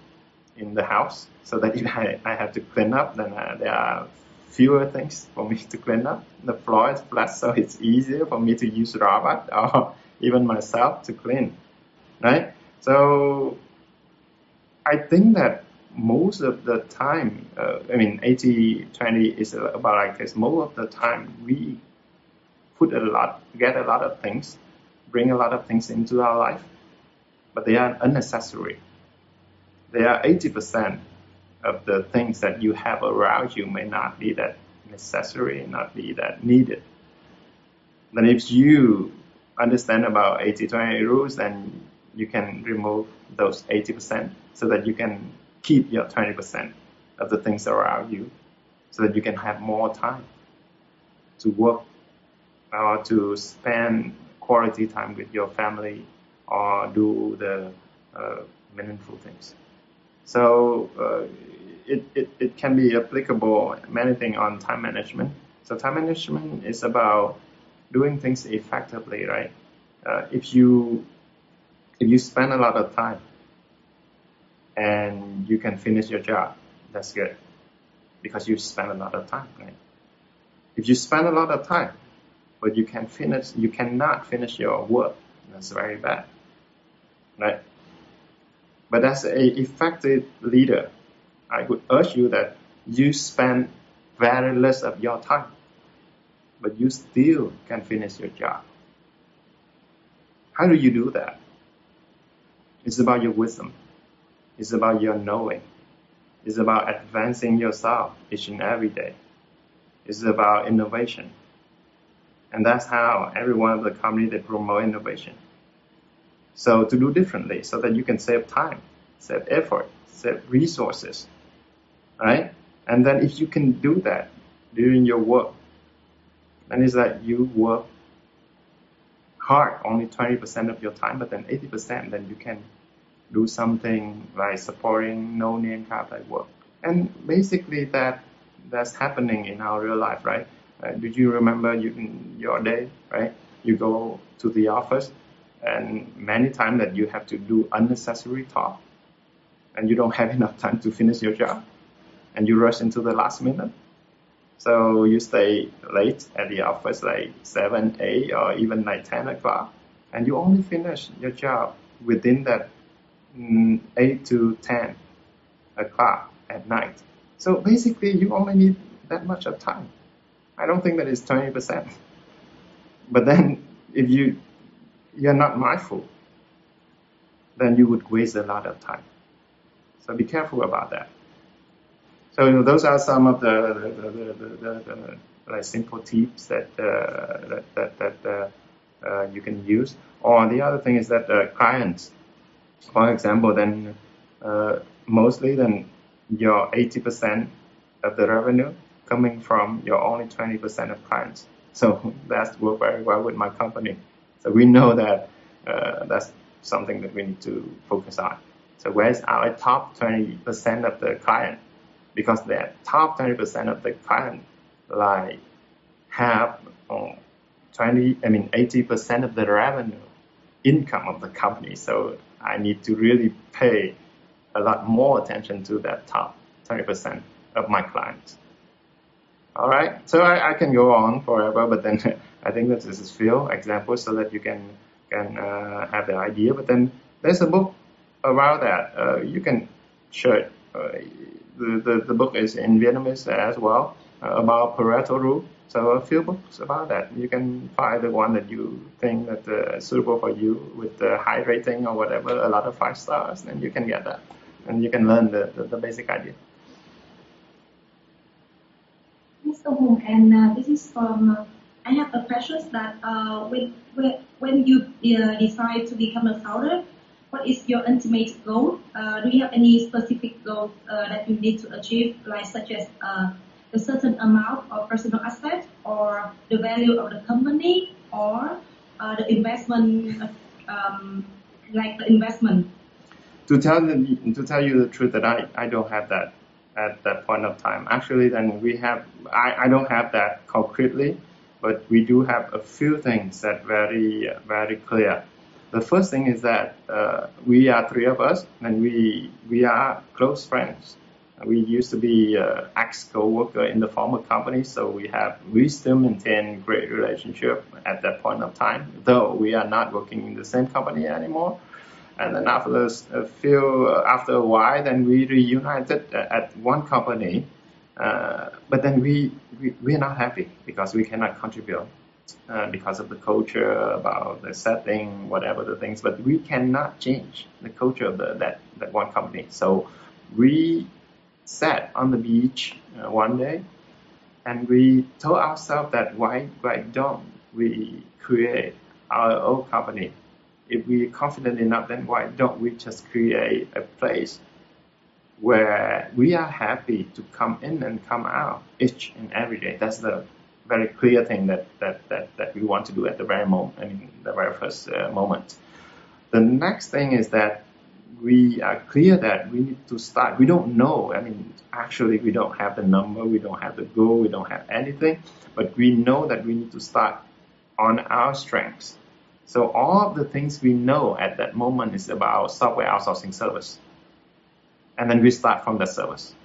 in the house, so that if I, I have to clean up, then uh, there are fewer things for me to clean up. The floor is flat, so it's easier for me to use robot or even myself to clean, right? So I think that most of the time, uh, I mean, 80 20 is about like this. Most of the time, we put a lot, get a lot of things, bring a lot of things into our life, but they are unnecessary. They are 80% of the things that you have around you may not be that necessary, not be that needed. Then if you understand about 80-20 rules, then you can remove those 80% so that you can keep your 20% of the things around you so that you can have more time to work or to spend quality time with your family or do the uh, meaningful things. So uh, it, it, it can be applicable many things on time management. So time management is about doing things effectively, right? Uh, if you if you spend a lot of time and you can finish your job, that's good because you spend a lot of time, right? If you spend a lot of time, but you can finish, you cannot finish your work, that's very bad, right? But as a effective leader, I would urge you that you spend very less of your time but you still can finish your job. How do you do that? It's about your wisdom. It's about your knowing. It's about advancing yourself each and every day. It's about innovation. And that's how every one of the company they promote innovation. So to do differently so that you can save time, save effort, save resources, right? And then if you can do that during your work, then it's that you work hard only 20% of your time, but then 80% then you can do something like supporting no name card like work. And basically that that's happening in our real life, right? Uh, do you remember you, in your day, right? You go to the office and many times that you have to do unnecessary talk and you don't have enough time to finish your job and you rush into the last minute so you stay late at the office like 7, 8 or even like 10 o'clock and you only finish your job within that mm, 8 to 10 o'clock at night. So basically, you only need that much of time. I don't think that is 20%. But then, if you you're not mindful, then you would waste a lot of time. So be careful about that. So you know, those are some of the the, the, the, the simple tips that uh, that that, that uh, uh, you can use. Or the other thing is that uh, clients, for example, then uh, mostly then your 80% of the revenue coming from your only 20% of clients. So that's worked very well with my company. So we know that uh, that's something that we need to focus on. So where's our top 20% of the client? Because the top 20% of the client like have um, 20, I mean 80% of the revenue income of the company. So I need to really pay a lot more attention to that top 20% of my clients. All right, so I, I can go on forever, but then I think that this is few examples so that you can can uh, have the idea. But then there's a book about that. Uh, you can share it. Uh, the, the, book is in Vietnamese as well uh, about Pareto rule. So a few books about that. You can find the one that you think that uh, is suitable for you with the high rating or whatever, a lot of five stars, then you can get that. And you can learn the, the, the basic idea. Mr. Hùng, and uh, this is from, uh, I have a question that uh, when, when you uh, decide to become a founder, what is your ultimate goal? Uh, do you have any specific goals uh, that you need to achieve, like such as a certain amount of personal asset or the value of the company or the investment, um, like the investment? To tell, the, to tell you the truth that I, I don't have that at that point of time. Actually, then we have, I, I don't have that concretely, but we do have a few things that very, very clear. The first thing is that uh, we are three of us, and we we are close friends. We used to be uh, ex co-worker in the former company, so we have we still maintain great relationship at that point of time. Though we are not working in the same company anymore, and then after a few, uh, after a while, then we reunited at one company. Uh, but then we, we, we are not happy because we cannot contribute uh, because of the culture, about the setting, whatever the things. But we cannot change the culture of the, that, that one company. So we sat on the beach uh, one day and we told ourselves that why, why don't we create our own company if we're confident enough, then why don't we just create a place where we are happy to come in and come out each and every day? That's the very clear thing that, that, that, that we want to do at the very moment, I mean, the very first uh, moment. The next thing is that we are clear that we need to start. We don't know. I mean, actually, we don't have the number, we don't have the goal, we don't have anything, but we know that we need to start on our strengths so all of the things we know at that moment is about software outsourcing service. And then we start from that service.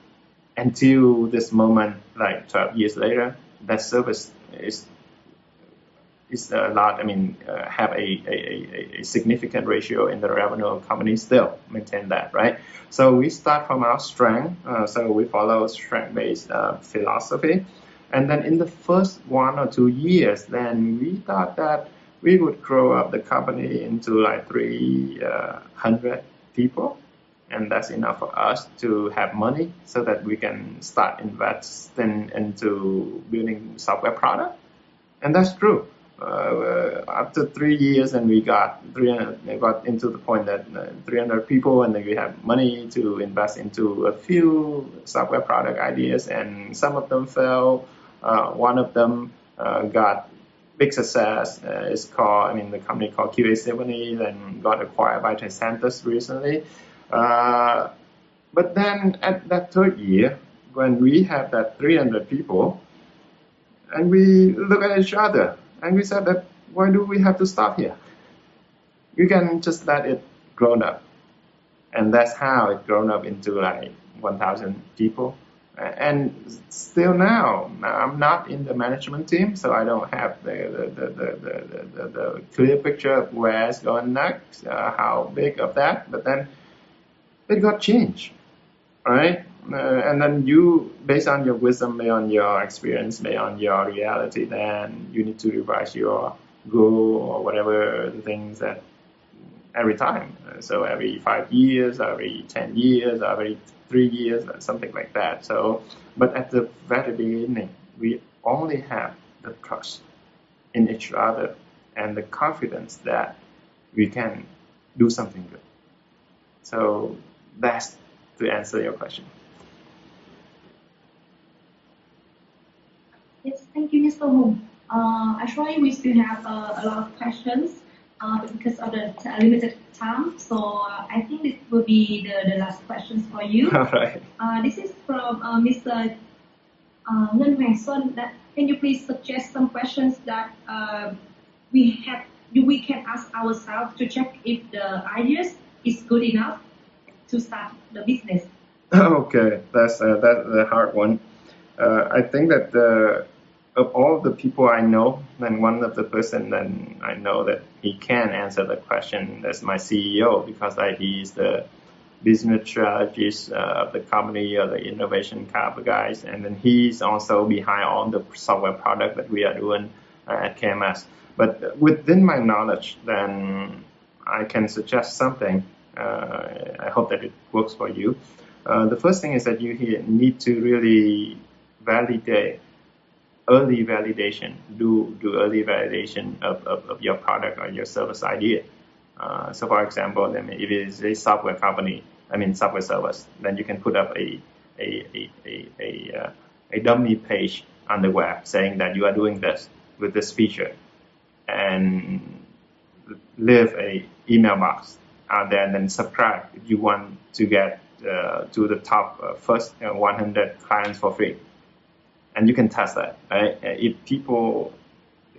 Until this moment, like 12 years later, that service is is a lot, I mean, uh, have a, a, a, significant ratio in the revenue of companies still maintain that, right? So we start from our strength. Uh, so we follow strength-based uh, philosophy. And then in the first one or two years, then we thought that we would grow up the company into like 300 people. And that's enough for us to have money so that we can start investing into building software product. And that's true. Uh, after three years, and we got 300, got into the point that uh, 300 people, and then we have money to invest into a few software product ideas, and some of them fell. Uh, one of them uh, got big success uh, is called, I mean, the company called QASymphony and got acquired by Tricentis recently. Uh, but then at that third year, when we have that 300 people, and we look at each other, and we said that, why do we have to stop here? You can just let it grow up. And that's how it grown up into like 1,000 people and still now, I'm not in the management team, so I don't have the the, the, the, the, the clear picture of where it's going next, uh, how big of that. But then it got changed. right? Uh, and then you, based on your wisdom, based on your experience, based on your reality, then you need to revise your goal or whatever the things that every time. So every five years, every ten years, every three years, something like that. So, but at the very beginning, we only have the trust in each other and the confidence that we can do something good. So that's to answer your question. Yes, thank you, Mr. Hùng. Uh, actually, we still have uh, a lot of questions uh, because of the limited time. So uh, I think this will be the, the last questions for you. All right. Uh, this is from uh, Mr. Uh, Ngân Hoàng Xuân. That can you please suggest some questions that we have we can ask ourselves to check if the ideas is good enough to start the business. Okay, that's uh, that's a hard one. Uh, I think that the, of all the people I know, then one of the person then I know that he can answer the question is my CEO because I, he's the business strategist uh, of the company or the innovation kind of guys, and then he's also behind all the software product that we are doing uh, at KMS. But within my knowledge, then I can suggest something. Uh, I hope that it works for you. Uh, the first thing is that you need to really validate early validation, do do early validation of, of, of your product or your service idea. Uh, so, for example, then if it is a software company, I mean software service, then you can put up a a a a, a, uh, a dummy page on the web saying that you are doing this with this feature and leave a email box out there and then subscribe if you want to get uh, to the top uh, first uh, 100 clients for free. And you can test that. Right? If people,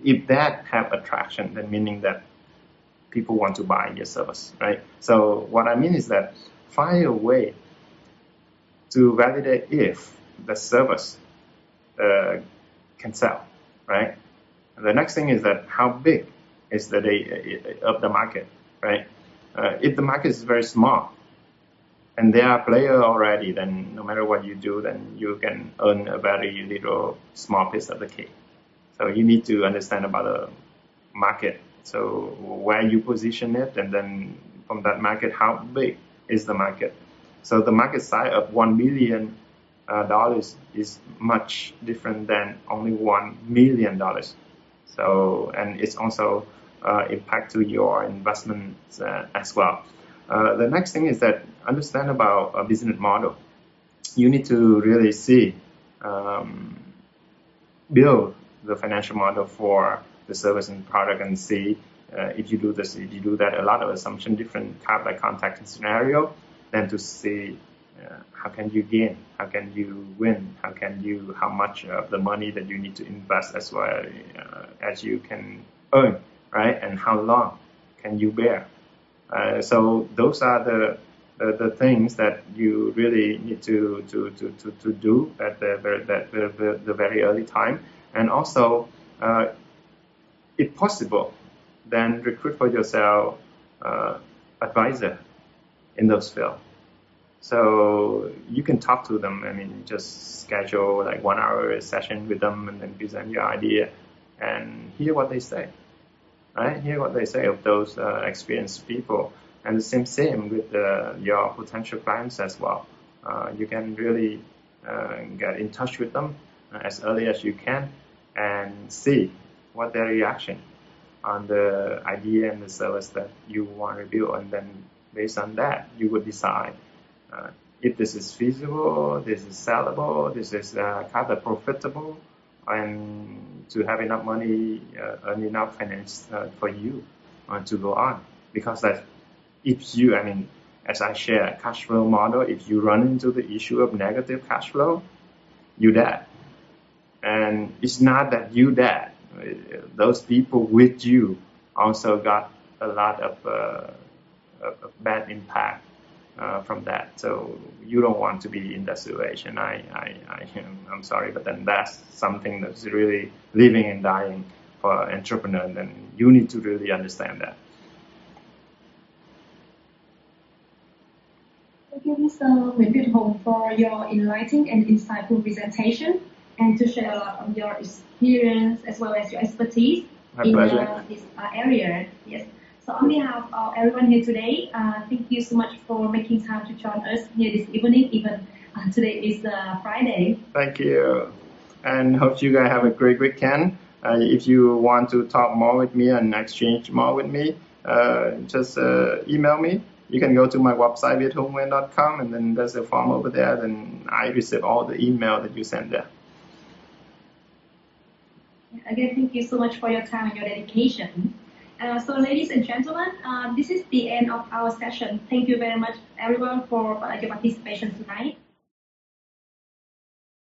if that have attraction, then meaning that people want to buy your service, right? So what I mean is that find a way to validate if the service uh, can sell, right? The next thing is that how big is the day of the market, right? Uh, if the market is very small and there are players already, then no matter what you do, then you can earn a very little small piece of the cake. So you need to understand about the market. So where you position it, and then from that market, how big is the market? So the market size of one billion uh, dollars is much different than only one million dollars. So, and it's also impact to your investments uh, as well. Uh, the next thing is that understand about a business model. You need to really see, um, build the financial model for the service and product and see uh, if you do this, if you do that, a lot of assumption, different type and scenario, then to see uh, how can you gain, how can you win, how can you, how much of the money that you need to invest as well uh, as you can earn, right? And how long can you bear? Uh, so those are the, the, the things that you really need to to, to, to, to do at the very the, the, the very early time, and also, uh, if possible, then recruit for yourself uh, advisor in those fields so you can talk to them. I mean, just schedule like one hour session with them and then present your idea and hear what they say. Right? Hear what they say of those uh, experienced people. And the same same with uh, your potential clients as well. Uh, you can really uh, get in touch with them as early as you can and see what their reaction on the idea and the service that you want to build. And then based on that, you would decide uh, if this is feasible, this is sellable, this is uh, kind of profitable, and to have enough money, uh, earn enough finance uh, for you uh, to go on. Because that if you, I mean, as I share cash flow model, if you run into the issue of negative cash flow, you dead. And it's not that you dead. Those people with you also got a lot of, uh, of bad impact uh, from that. So you don't want to be in that situation. I, I, I am sorry, but then that's something that's really living and dying for an entrepreneur. And then you need to really understand that. Thank you, Mr. Nguyễn Việt Hùng, for your enlightening and insightful presentation and to share a lot of your experience as well as your expertise My in uh, this uh, area. Yes. So on behalf of everyone here today, uh, thank you so much for making time to join us here this evening. Even uh, today is uh, Friday. Thank you. And hope you guys have a great weekend. Uh, if you want to talk more with me and exchange more with me, uh, just uh, email me. You can go to my website, viethongwen.com, and then there's a form over there. Then I receive all the email that you send there. Again, thank you so much for your time and your dedication. Uh, so, ladies and gentlemen, uh, this is the end of our session. Thank you very much, everyone, for uh, your participation tonight.